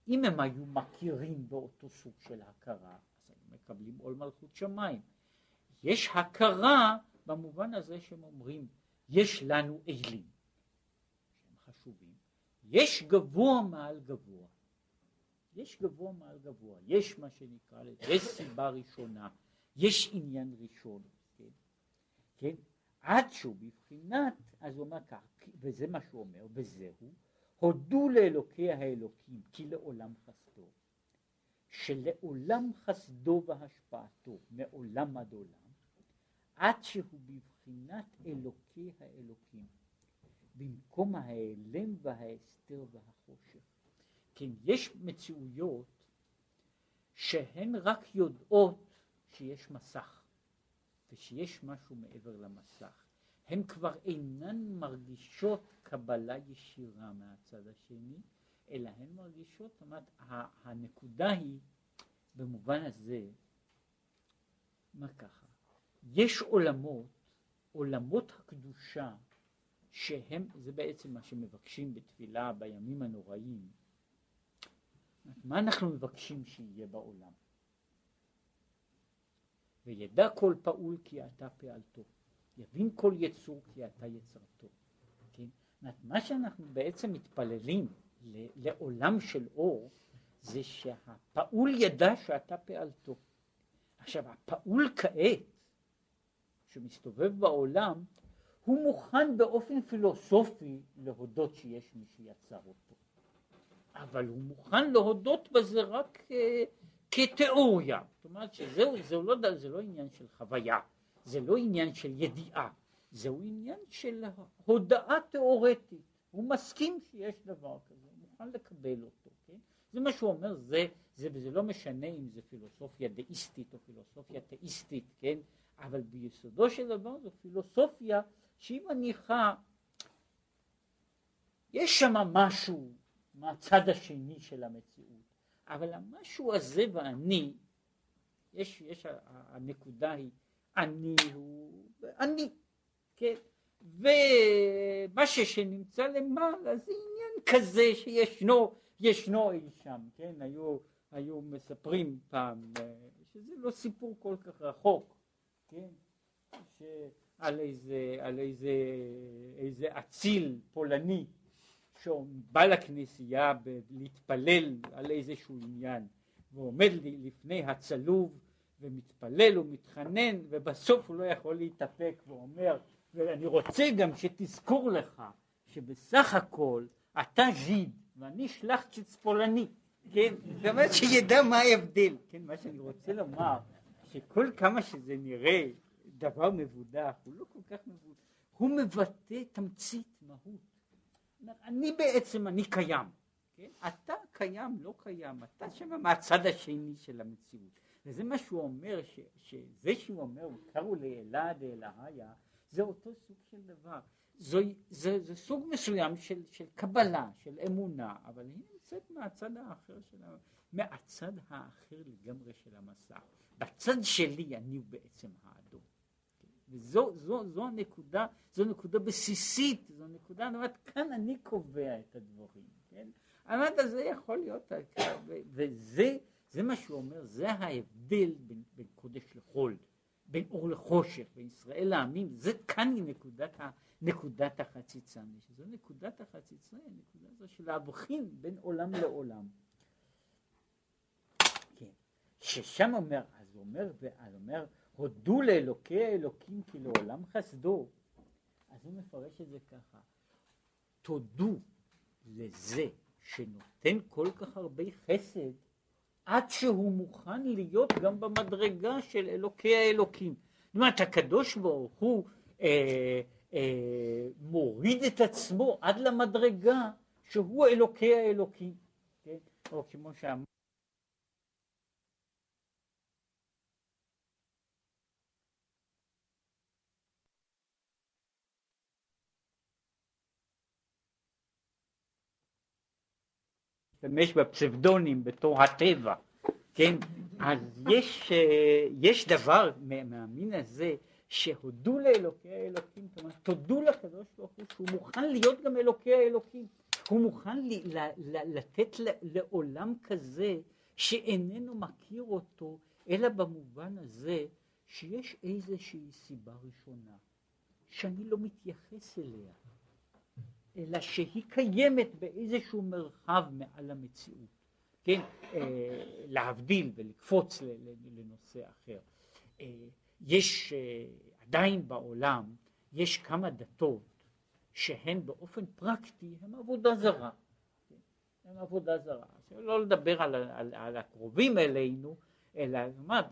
אם הם היו מכירים באותו סוג של הכרה, אז הם מקבלים עול מלכות שמיים. יש הכרה במובן הזה שהם אומרים, יש לנו אלים, יש גבוה מעל גבוה. יש גבוה מעל גבוה, יש מה שנקרא לזה, יש סיבה ראשונה, יש עניין ראשון, כן? כן? עד שהוא בבחינת, אז הוא אומר כך, וזה מה שהוא אומר, וזהו, הודו לאלוקי האלוקים, כי לעולם חסדו, שלעולם חסדו והשפעתו, מעולם עד עולם, עד שהוא בבחינת אלוקי האלוקים, במקום ההיעלם וההסתר והחושך. כן, יש מציאויות שהן רק יודעות שיש מסך. ושיש משהו מעבר למסך. הן כבר אינן מרגישות קבלה ישירה מהצד השני, אלא הן מרגישות, זאת אומרת, הנקודה היא במובן הזה, מה ככה, יש עולמות, עולמות הקדושה, שהם, זה בעצם מה שמבקשים בתפילה בימים הנוראים, מה אנחנו מבקשים שיהיה בעולם? וידע כל פעול כי אתה פעלתו, יבין כל יצור כי אתה יצרתו. כן? מה שאנחנו בעצם מתפללים לעולם של אור, זה שהפעול ידע שאתה פעלתו. עכשיו, הפעול כעת, שמסתובב בעולם, הוא מוכן באופן פילוסופי להודות שיש מי שיצר אותו. אבל הוא מוכן להודות בזה רק אה, כתיאוריה, זאת אומרת שזהו, זה לא, זה לא עניין של חוויה, זה לא עניין של ידיעה, זהו עניין של הודעה תיאורטית, הוא מסכים שיש דבר כזה, הוא מוכן לקבל אותו, כן? זה מה שהוא אומר, זה, זה, וזה לא משנה אם זה פילוסופיה דאיסטית או פילוסופיה תאיסטית, כן? אבל ביסודו של דבר זו פילוסופיה שהיא מניחה, יש שם משהו מהצד השני של המציאות, אבל המשהו הזה ואני, יש, יש הנקודה היא, אני הוא, אני, כן? ומה שנמצא למעלה זה עניין כזה שישנו, ישנו אי שם, כן? היו, היו מספרים פעם אה, שזה לא סיפור כל כך רחוק, כן? על איזה, על איזה, איזה אציל פולני שבא לכנסייה להתפלל על איזשהו עניין ועומד לפני הצלוב ומתפלל ומתחנן ובסוף הוא לא יכול להתאפק ואומר ואני רוצה גם שתזכור לך שבסך הכל אתה ז'יד ואני שלחצ'יץ פולני, כן? זאת אומרת שידע מה ההבדל, כן? מה שאני רוצה לומר, שכל כמה שזה נראה דבר מבודח, הוא לא כל כך מבודח, הוא מבטא תמצית מהות. אני בעצם, אני קיים, כן? אתה קיים, לא קיים, אתה שם מהצד השני של המציאות. וזה מה שהוא אומר, ש, שזה שהוא אומר, קראו לאלעד אלהיה, זה אותו סוג של דבר. זו, זה, זה סוג מסוים של, של קבלה, של אמונה, אבל היא נמצאת מהצד האחר של, מהצד האחר לגמרי של המסע. בצד שלי אני בעצם האדום. וזו זו, זו הנקודה, זו נקודה בסיסית, זו נקודה, אומרת, כאן אני קובע את הדברים, כן? אמרת, זה יכול להיות, וזה זה מה שהוא אומר, זה ההבדל בין, בין קודש לחול. בין אור לחושך, בין ישראל לעמים, זה כאן היא נקודת, נקודת החציצה, שזו נקודת החציצה, הנקודה הזו של להבחין בין עולם לעולם. כן, ששם אומר, אז הוא אומר, אז אומר, הודו לאלוקי האלוקים כי לעולם חסדו, אז הוא מפרש את זה ככה, תודו לזה שנותן כל כך הרבה חסד עד שהוא מוכן להיות גם במדרגה של אלוקי האלוקים. זאת אומרת, הקדוש ברוך הוא אה, אה, מוריד את עצמו עד למדרגה שהוא אלוקי האלוקים. כן? או כמו שאמר משתמש בפסבדונים בתור הטבע, כן? אז יש, אה, יש דבר מהמין הזה שהודו לאלוקי האלוקים, אומרת, תודו לקדוש ברוך הוא שהוא מוכן להיות גם אלוקי האלוקים, הוא מוכן ל, ל, ל, לתת לעולם כזה שאיננו מכיר אותו, אלא במובן הזה שיש איזושהי סיבה ראשונה שאני לא מתייחס אליה. אלא שהיא קיימת באיזשהו מרחב מעל המציאות, כן, אה, להבדיל ולקפוץ לנושא אחר. אה, יש אה, עדיין בעולם, יש כמה דתות שהן באופן פרקטי הן עבודה זרה, כן? הן עבודה זרה, לא לדבר על, על, על הקרובים אלינו, אלא מה,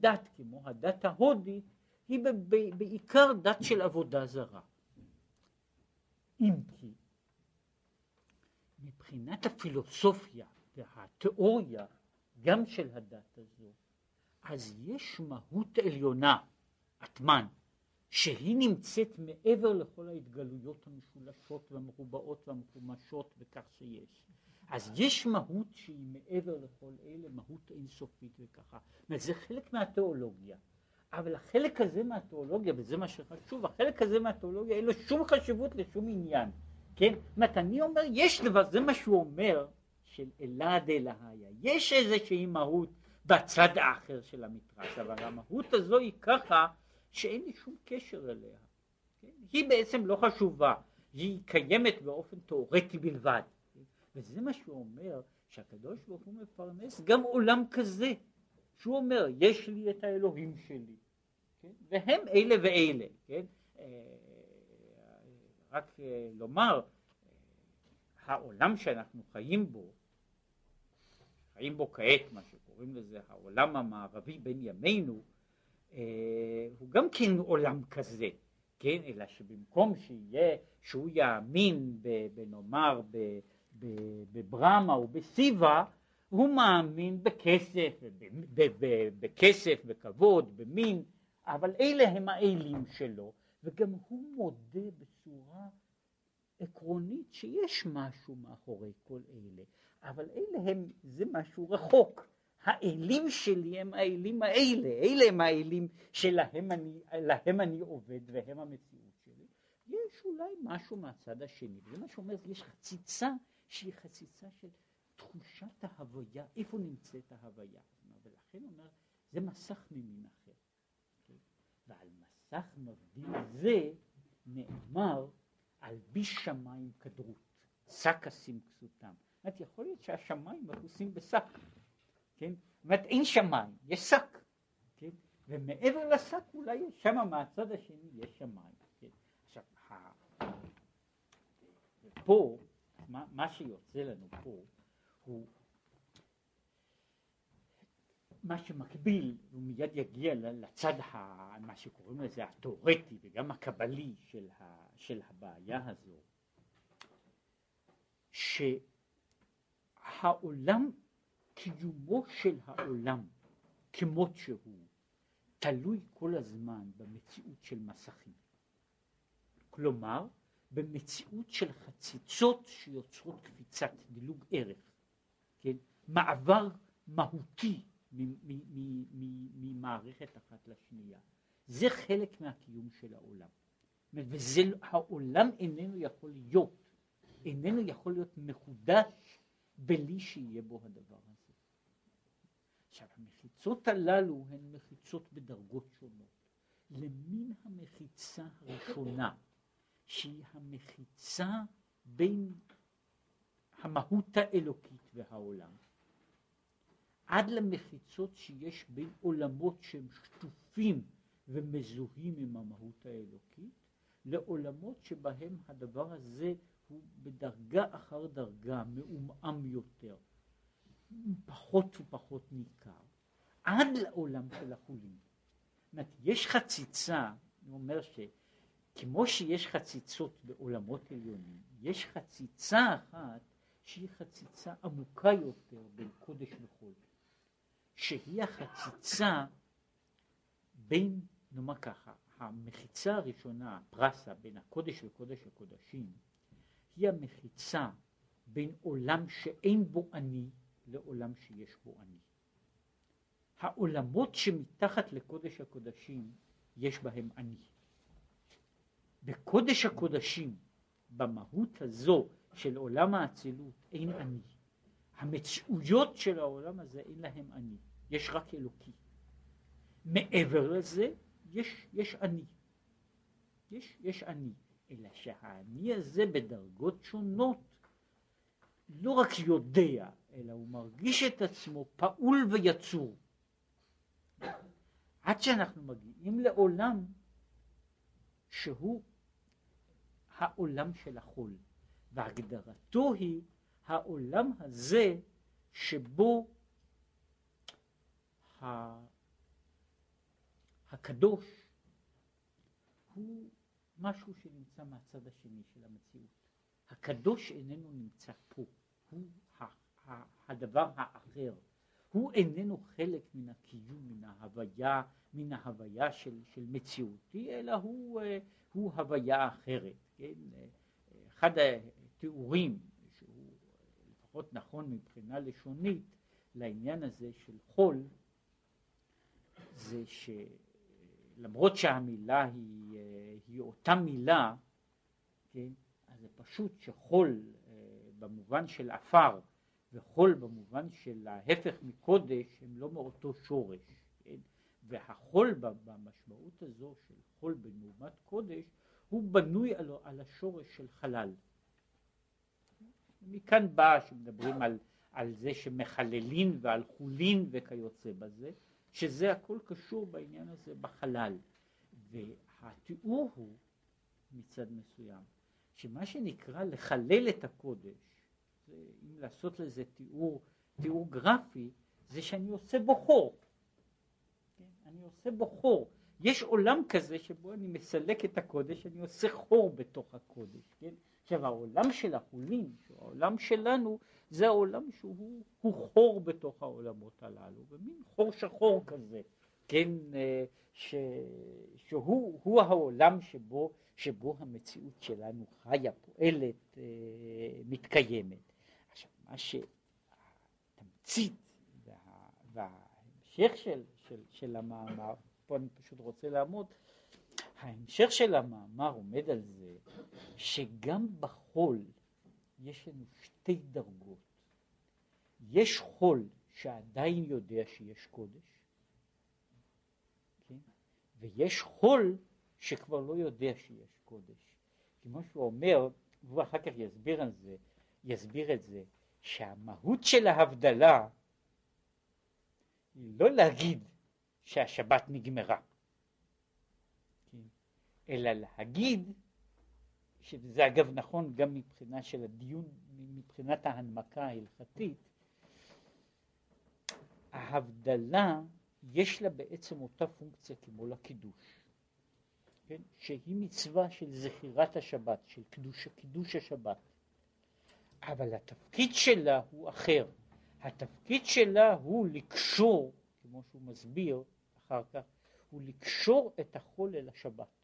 דת כמו הדת ההודית היא בעיקר דת של עבודה זרה. אם כי מבחינת הפילוסופיה והתיאוריה גם של הדת הזו, אז יש מהות עליונה, אטמן, שהיא נמצאת מעבר לכל ההתגלויות המשולשות והמרובעות והמחומשות וכך שיש. אז יש מהות שהיא מעבר לכל אלה, מהות אינסופית וככה. זה חלק מהתיאולוגיה. אבל החלק הזה מהתיאולוגיה, וזה מה שחשוב, החלק הזה מהתיאולוגיה אין לו שום חשיבות לשום עניין, כן? זאת אומרת, אני אומר, יש דבר, זה מה שהוא אומר, של אלעד אלהיה, יש איזושהי מהות בצד האחר של המתרס, אבל המהות הזו היא ככה שאין לי שום קשר אליה, כן? היא בעצם לא חשובה, היא קיימת באופן תיאורטי בלבד, כן? וזה מה שהוא אומר, שהקדוש ברוך הוא מפרנס גם עולם כזה, שהוא אומר, יש לי את האלוהים שלי, כן? והם אלה ואלה, כן? אה, רק אה, לומר, אה, העולם שאנחנו חיים בו, חיים בו כעת, מה שקוראים לזה העולם המערבי בין ימינו, הוא גם כן עולם כזה, כן? אלא שבמקום שיהיה, שהוא יאמין, בנאמר, בברמה או בסיבה, הוא מאמין בכסף, בכסף, בכבוד, במין, אבל אלה הם האלים שלו, וגם הוא מודה בצורה עקרונית שיש משהו מאחורי כל אלה, אבל אלה הם, זה משהו רחוק. האלים שלי הם האלים האלה, אלה הם האלים שלהם אני, אני עובד והם המציאות שלי. יש אולי משהו מהצד השני, וזה מה שאומר, יש חציצה שהיא חציצה של תחושת ההוויה, איפה נמצאת ההוויה. ולכן אומר, זה מסך ממין אחר. ועל מסך מבדיל זה נאמר על בי שמיים כדרות, שק אשים כסותם. זאת אומרת, יכול להיות שהשמיים מכוסים בשק, כן? זאת אומרת, אין שמיים, יש שק, כן? ומעבר לשק אולי יש שם מהצד השני יש שמיים, כן? עכשיו, פה, מה, מה שיוצא לנו פה הוא מה שמקביל, הוא מיד יגיע לצד, ה, מה שקוראים לזה התיאורטי וגם הקבלי של, ה, של הבעיה הזו, שהעולם, קיומו של העולם כמות שהוא, תלוי כל הזמן במציאות של מסכים. כלומר, במציאות של חציצות שיוצרות קפיצת דילוג ערך, כן? מעבר מהותי ממערכת אחת לשנייה. זה חלק מהקיום של העולם. והעולם איננו יכול להיות, איננו יכול להיות מחודש בלי שיהיה בו הדבר הזה. עכשיו המחיצות הללו הן מחיצות בדרגות שונות. למין המחיצה הראשונה, שהיא המחיצה בין המהות האלוקית והעולם, עד למחיצות שיש בין עולמות שהם שטופים ומזוהים עם המהות האלוקית, לעולמות שבהם הדבר הזה הוא בדרגה אחר דרגה מעומעם יותר, פחות ופחות ניכר, עד לעולם של החולין. זאת אומרת, יש חציצה, אני אומר שכמו שיש חציצות בעולמות עליונים, יש חציצה אחת שהיא חציצה עמוקה יותר בין קודש וחול. שהיא החציצה בין, נאמר ככה, המחיצה הראשונה, הפרסה, בין הקודש וקודש הקודשים, היא המחיצה בין עולם שאין בו אני לעולם שיש בו אני. העולמות שמתחת לקודש הקודשים יש בהם אני. בקודש הקודשים, במהות הזו של עולם האצילות, אין אני. המציאויות של העולם הזה אין להם אני. יש רק אלוקי. מעבר לזה יש, יש אני. יש, יש אני. אלא שהאני הזה בדרגות שונות לא רק יודע, אלא הוא מרגיש את עצמו פעול ויצור. עד שאנחנו מגיעים לעולם שהוא העולם של החול, והגדרתו היא העולם הזה שבו הקדוש הוא משהו שנמצא מהצד השני של המציאות. הקדוש איננו נמצא פה, הוא הדבר האחר. הוא איננו חלק מן הקיום, מן ההוויה, מן ההוויה של, של מציאותי, אלא הוא, הוא הוויה אחרת. כן? אחד התיאורים שהוא לפחות נכון מבחינה לשונית לעניין הזה של חול, זה שלמרות שהמילה היא, היא אותה מילה, כן, אז זה פשוט שחול אה, במובן של עפר וחול במובן של ההפך מקודש הם לא מאותו שורש, כן? והחול במשמעות הזו של חול במעומת קודש הוא בנוי על, על השורש של חלל. מכאן בא שמדברים על, על זה שמחללין ועל חולין וכיוצא בזה, שזה הכל קשור בעניין הזה בחלל. והתיאור הוא מצד מסוים, שמה שנקרא לחלל את הקודש, אם לעשות לזה תיאור, תיאור גרפי, זה שאני עושה בו חור. כן? אני עושה בו חור. יש עולם כזה שבו אני מסלק את הקודש, אני עושה חור בתוך הקודש, כן? עכשיו העולם של החולין, העולם שלנו, זה העולם שהוא חור בתוך העולמות הללו, ומין חור שחור כזה, כן, אה, ש, שהוא העולם שבו, שבו המציאות שלנו חיה, פועלת, אה, מתקיימת. עכשיו, מה שהתמצית וה, וההמשך של, של, של המאמר, פה אני פשוט רוצה לעמוד, ההמשך של המאמר עומד על זה שגם בחול יש לנו שתי דרגות. יש חול שעדיין יודע שיש קודש, כן? ויש חול שכבר לא יודע שיש קודש. כמו שהוא אומר, והוא אחר כך יסביר על זה, יסביר את זה, שהמהות של ההבדלה היא לא להגיד שהשבת נגמרה? אלא להגיד, שזה אגב נכון גם מבחינה של הדיון, מבחינת ההנמקה ההלכתית, ההבדלה יש לה בעצם אותה פונקציה כמו לקידוש, כן? שהיא מצווה של זכירת השבת, של קידוש, קידוש השבת, אבל התפקיד שלה הוא אחר, התפקיד שלה הוא לקשור, כמו שהוא מסביר אחר כך, הוא לקשור את החול אל השבת?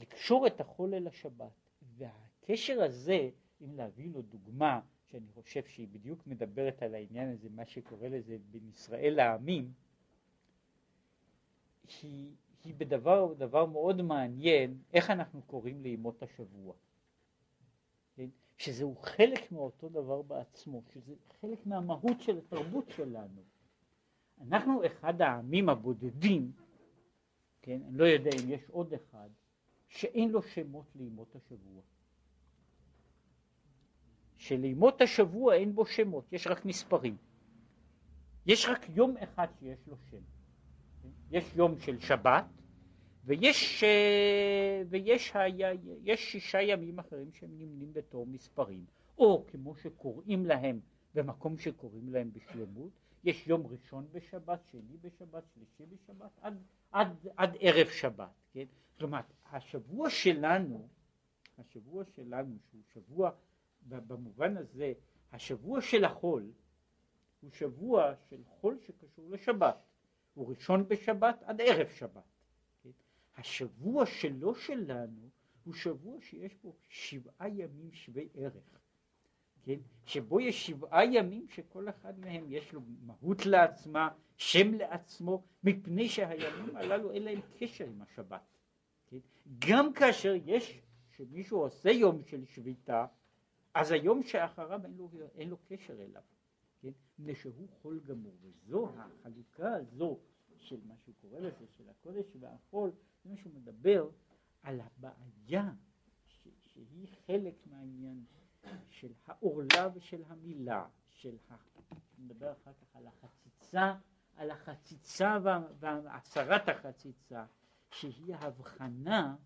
לקשור את החול אל השבת, והקשר הזה, אם להביא לו דוגמה שאני חושב שהיא בדיוק מדברת על העניין הזה, מה שקורא לזה בין ישראל לעמים, היא, היא בדבר דבר מאוד מעניין, איך אנחנו קוראים לימות השבוע. כן? שזהו חלק מאותו דבר בעצמו, שזה חלק מהמהות של התרבות שלנו. אנחנו אחד העמים הבודדים, כן, אני לא יודע אם יש עוד אחד, שאין לו שמות לימות השבוע. שלימות השבוע אין בו שמות, יש רק מספרים. יש רק יום אחד שיש לו שם. יש יום של שבת, ויש, אה, ויש היה, יש שישה ימים אחרים שהם נמנים בתור מספרים. או כמו שקוראים להם במקום שקוראים להם בשלמות, יש יום ראשון בשבת, שני בשבת, שלישי בשבת, עד, עד, עד ערב שבת, כן? כלומר, השבוע שלנו, השבוע שלנו, שהוא שבוע במובן הזה, השבוע של החול הוא שבוע של חול שקשור לשבת, הוא ראשון בשבת עד ערב שבת. כן? השבוע שלו שלנו הוא שבוע שיש בו שבעה ימים שווי ערך, כן? שבו יש שבעה ימים שכל אחד מהם יש לו מהות לעצמה, שם לעצמו, מפני שהימים הללו אין להם קשר עם השבת. כן? גם כאשר יש, שמישהו עושה יום של שביתה, אז היום שאחריו אין לו, אין לו קשר אליו, כן? מפני שהוא חול גמור, וזו החלוקה הזו של מה שהוא קורא לזה, של הקודש והחול, זה מה שהוא מדבר על הבעיה ש, שהיא חלק מהעניין של העורלה ושל המילה, של ה... נדבר אחר כך על החציצה, על החציצה והסרת החציצה, שהיא הבחנה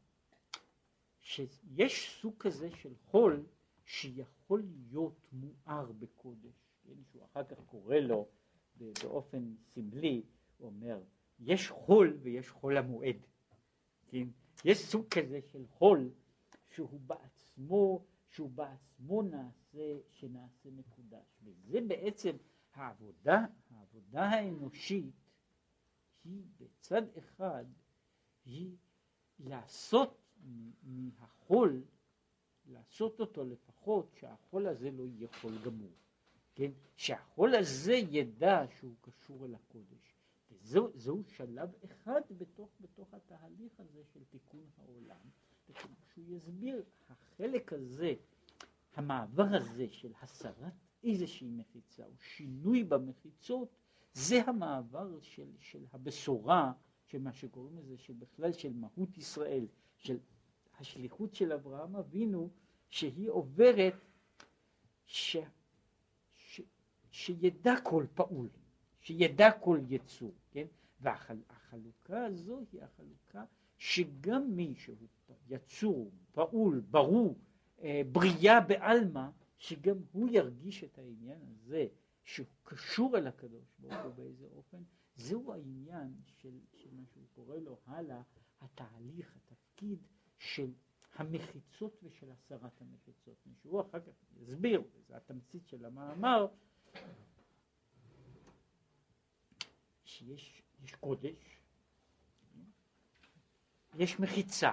שיש סוג כזה של חול שיכול להיות מואר בקודש, כן, שהוא אחר כך קורא לו באופן סמלי, הוא אומר, יש חול ויש חול המועד, כן? יש סוג כזה של חול שהוא בעצמו, שהוא בעצמו נעשה, שנעשה מקודש, וזה בעצם העבודה, העבודה האנושית היא בצד אחד, היא לעשות מהחול לעשות אותו לפחות שהחול הזה לא יהיה חול גמור, כן? שהחול הזה ידע שהוא קשור אל הקודש. וזהו שלב אחד בתוך, בתוך התהליך הזה של תיקון העולם. שהוא יסביר, החלק הזה, המעבר הזה של הסרת איזושהי מחיצה או שינוי במחיצות, זה המעבר של, של הבשורה, של מה שקוראים לזה, שבכלל של מהות ישראל, של השליחות של אברהם אבינו שהיא עוברת ש, ש, שידע כל פעול, שידע כל יצור, כן? והחלוקה הזו היא החלוקה שגם מי שהוא יצור, פעול, ברור, אה, בריאה בעלמא, שגם הוא ירגיש את העניין הזה שהוא קשור אל הקדוש ברוך הוא באיזה אופן, זהו העניין של, של מה שהוא קורא לו הלאה, התהליך, התפקיד של המחיצות ושל הסרת המחיצות. שהוא אחר כך יסביר, זו התמצית של המאמר, שיש יש קודש, יש מחיצה,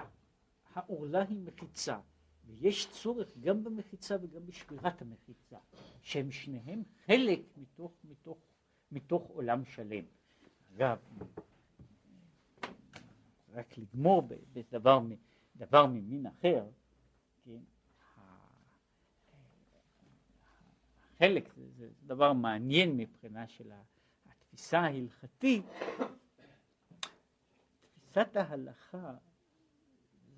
העורלה היא מחיצה, ויש צורך גם במחיצה וגם בשבירת המחיצה, שהם שניהם חלק מתוך, מתוך, מתוך עולם שלם. אגב, רק לגמור בדבר דבר ממין אחר, כן, החלק, זה, זה דבר מעניין מבחינה של התפיסה ההלכתית, תפיסת ההלכה,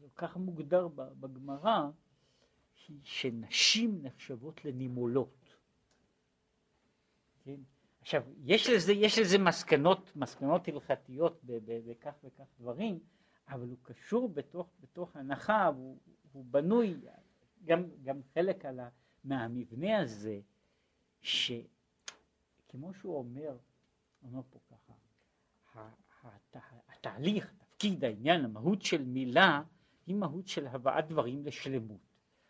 זה כך מוגדר בגמרא, היא שנשים נחשבות לנימולות. כן? עכשיו, יש לזה, יש לזה מסקנות, מסקנות הלכתיות בכך וכך דברים, אבל הוא קשור בתוך, בתוך הנחה, הוא, הוא בנוי, גם, גם חלק על ה, מהמבנה הזה, שכמו שהוא אומר, אומר פה ככה, התהליך, תפקיד, העניין, המהות של מילה, היא מהות של הבאת דברים לשלמות.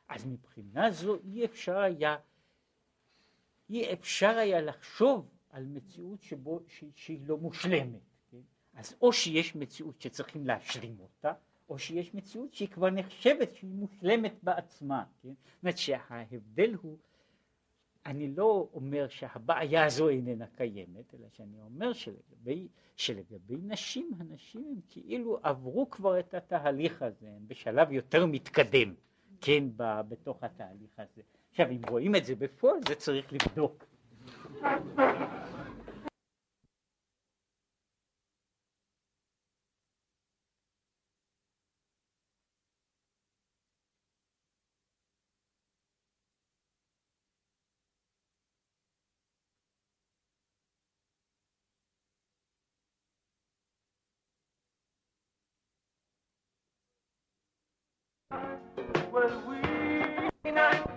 אז מבחינה זו אי אפשר היה, אי אפשר היה לחשוב על מציאות שבו, ש, שהיא לא מושלמת. כן? אז או שיש מציאות שצריכים להשלים אותה, או שיש מציאות שהיא כבר נחשבת שהיא מושלמת בעצמה. כן? זאת אומרת שההבדל הוא, אני לא אומר שהבעיה הזו איננה קיימת, אלא שאני אומר שלגבי, שלגבי נשים, הנשים הם כאילו עברו כבר את התהליך הזה, הם בשלב יותר מתקדם, כן, בתוך התהליך הזה. עכשיו, אם רואים את זה בפועל, זה צריך לבדוק. Well, we not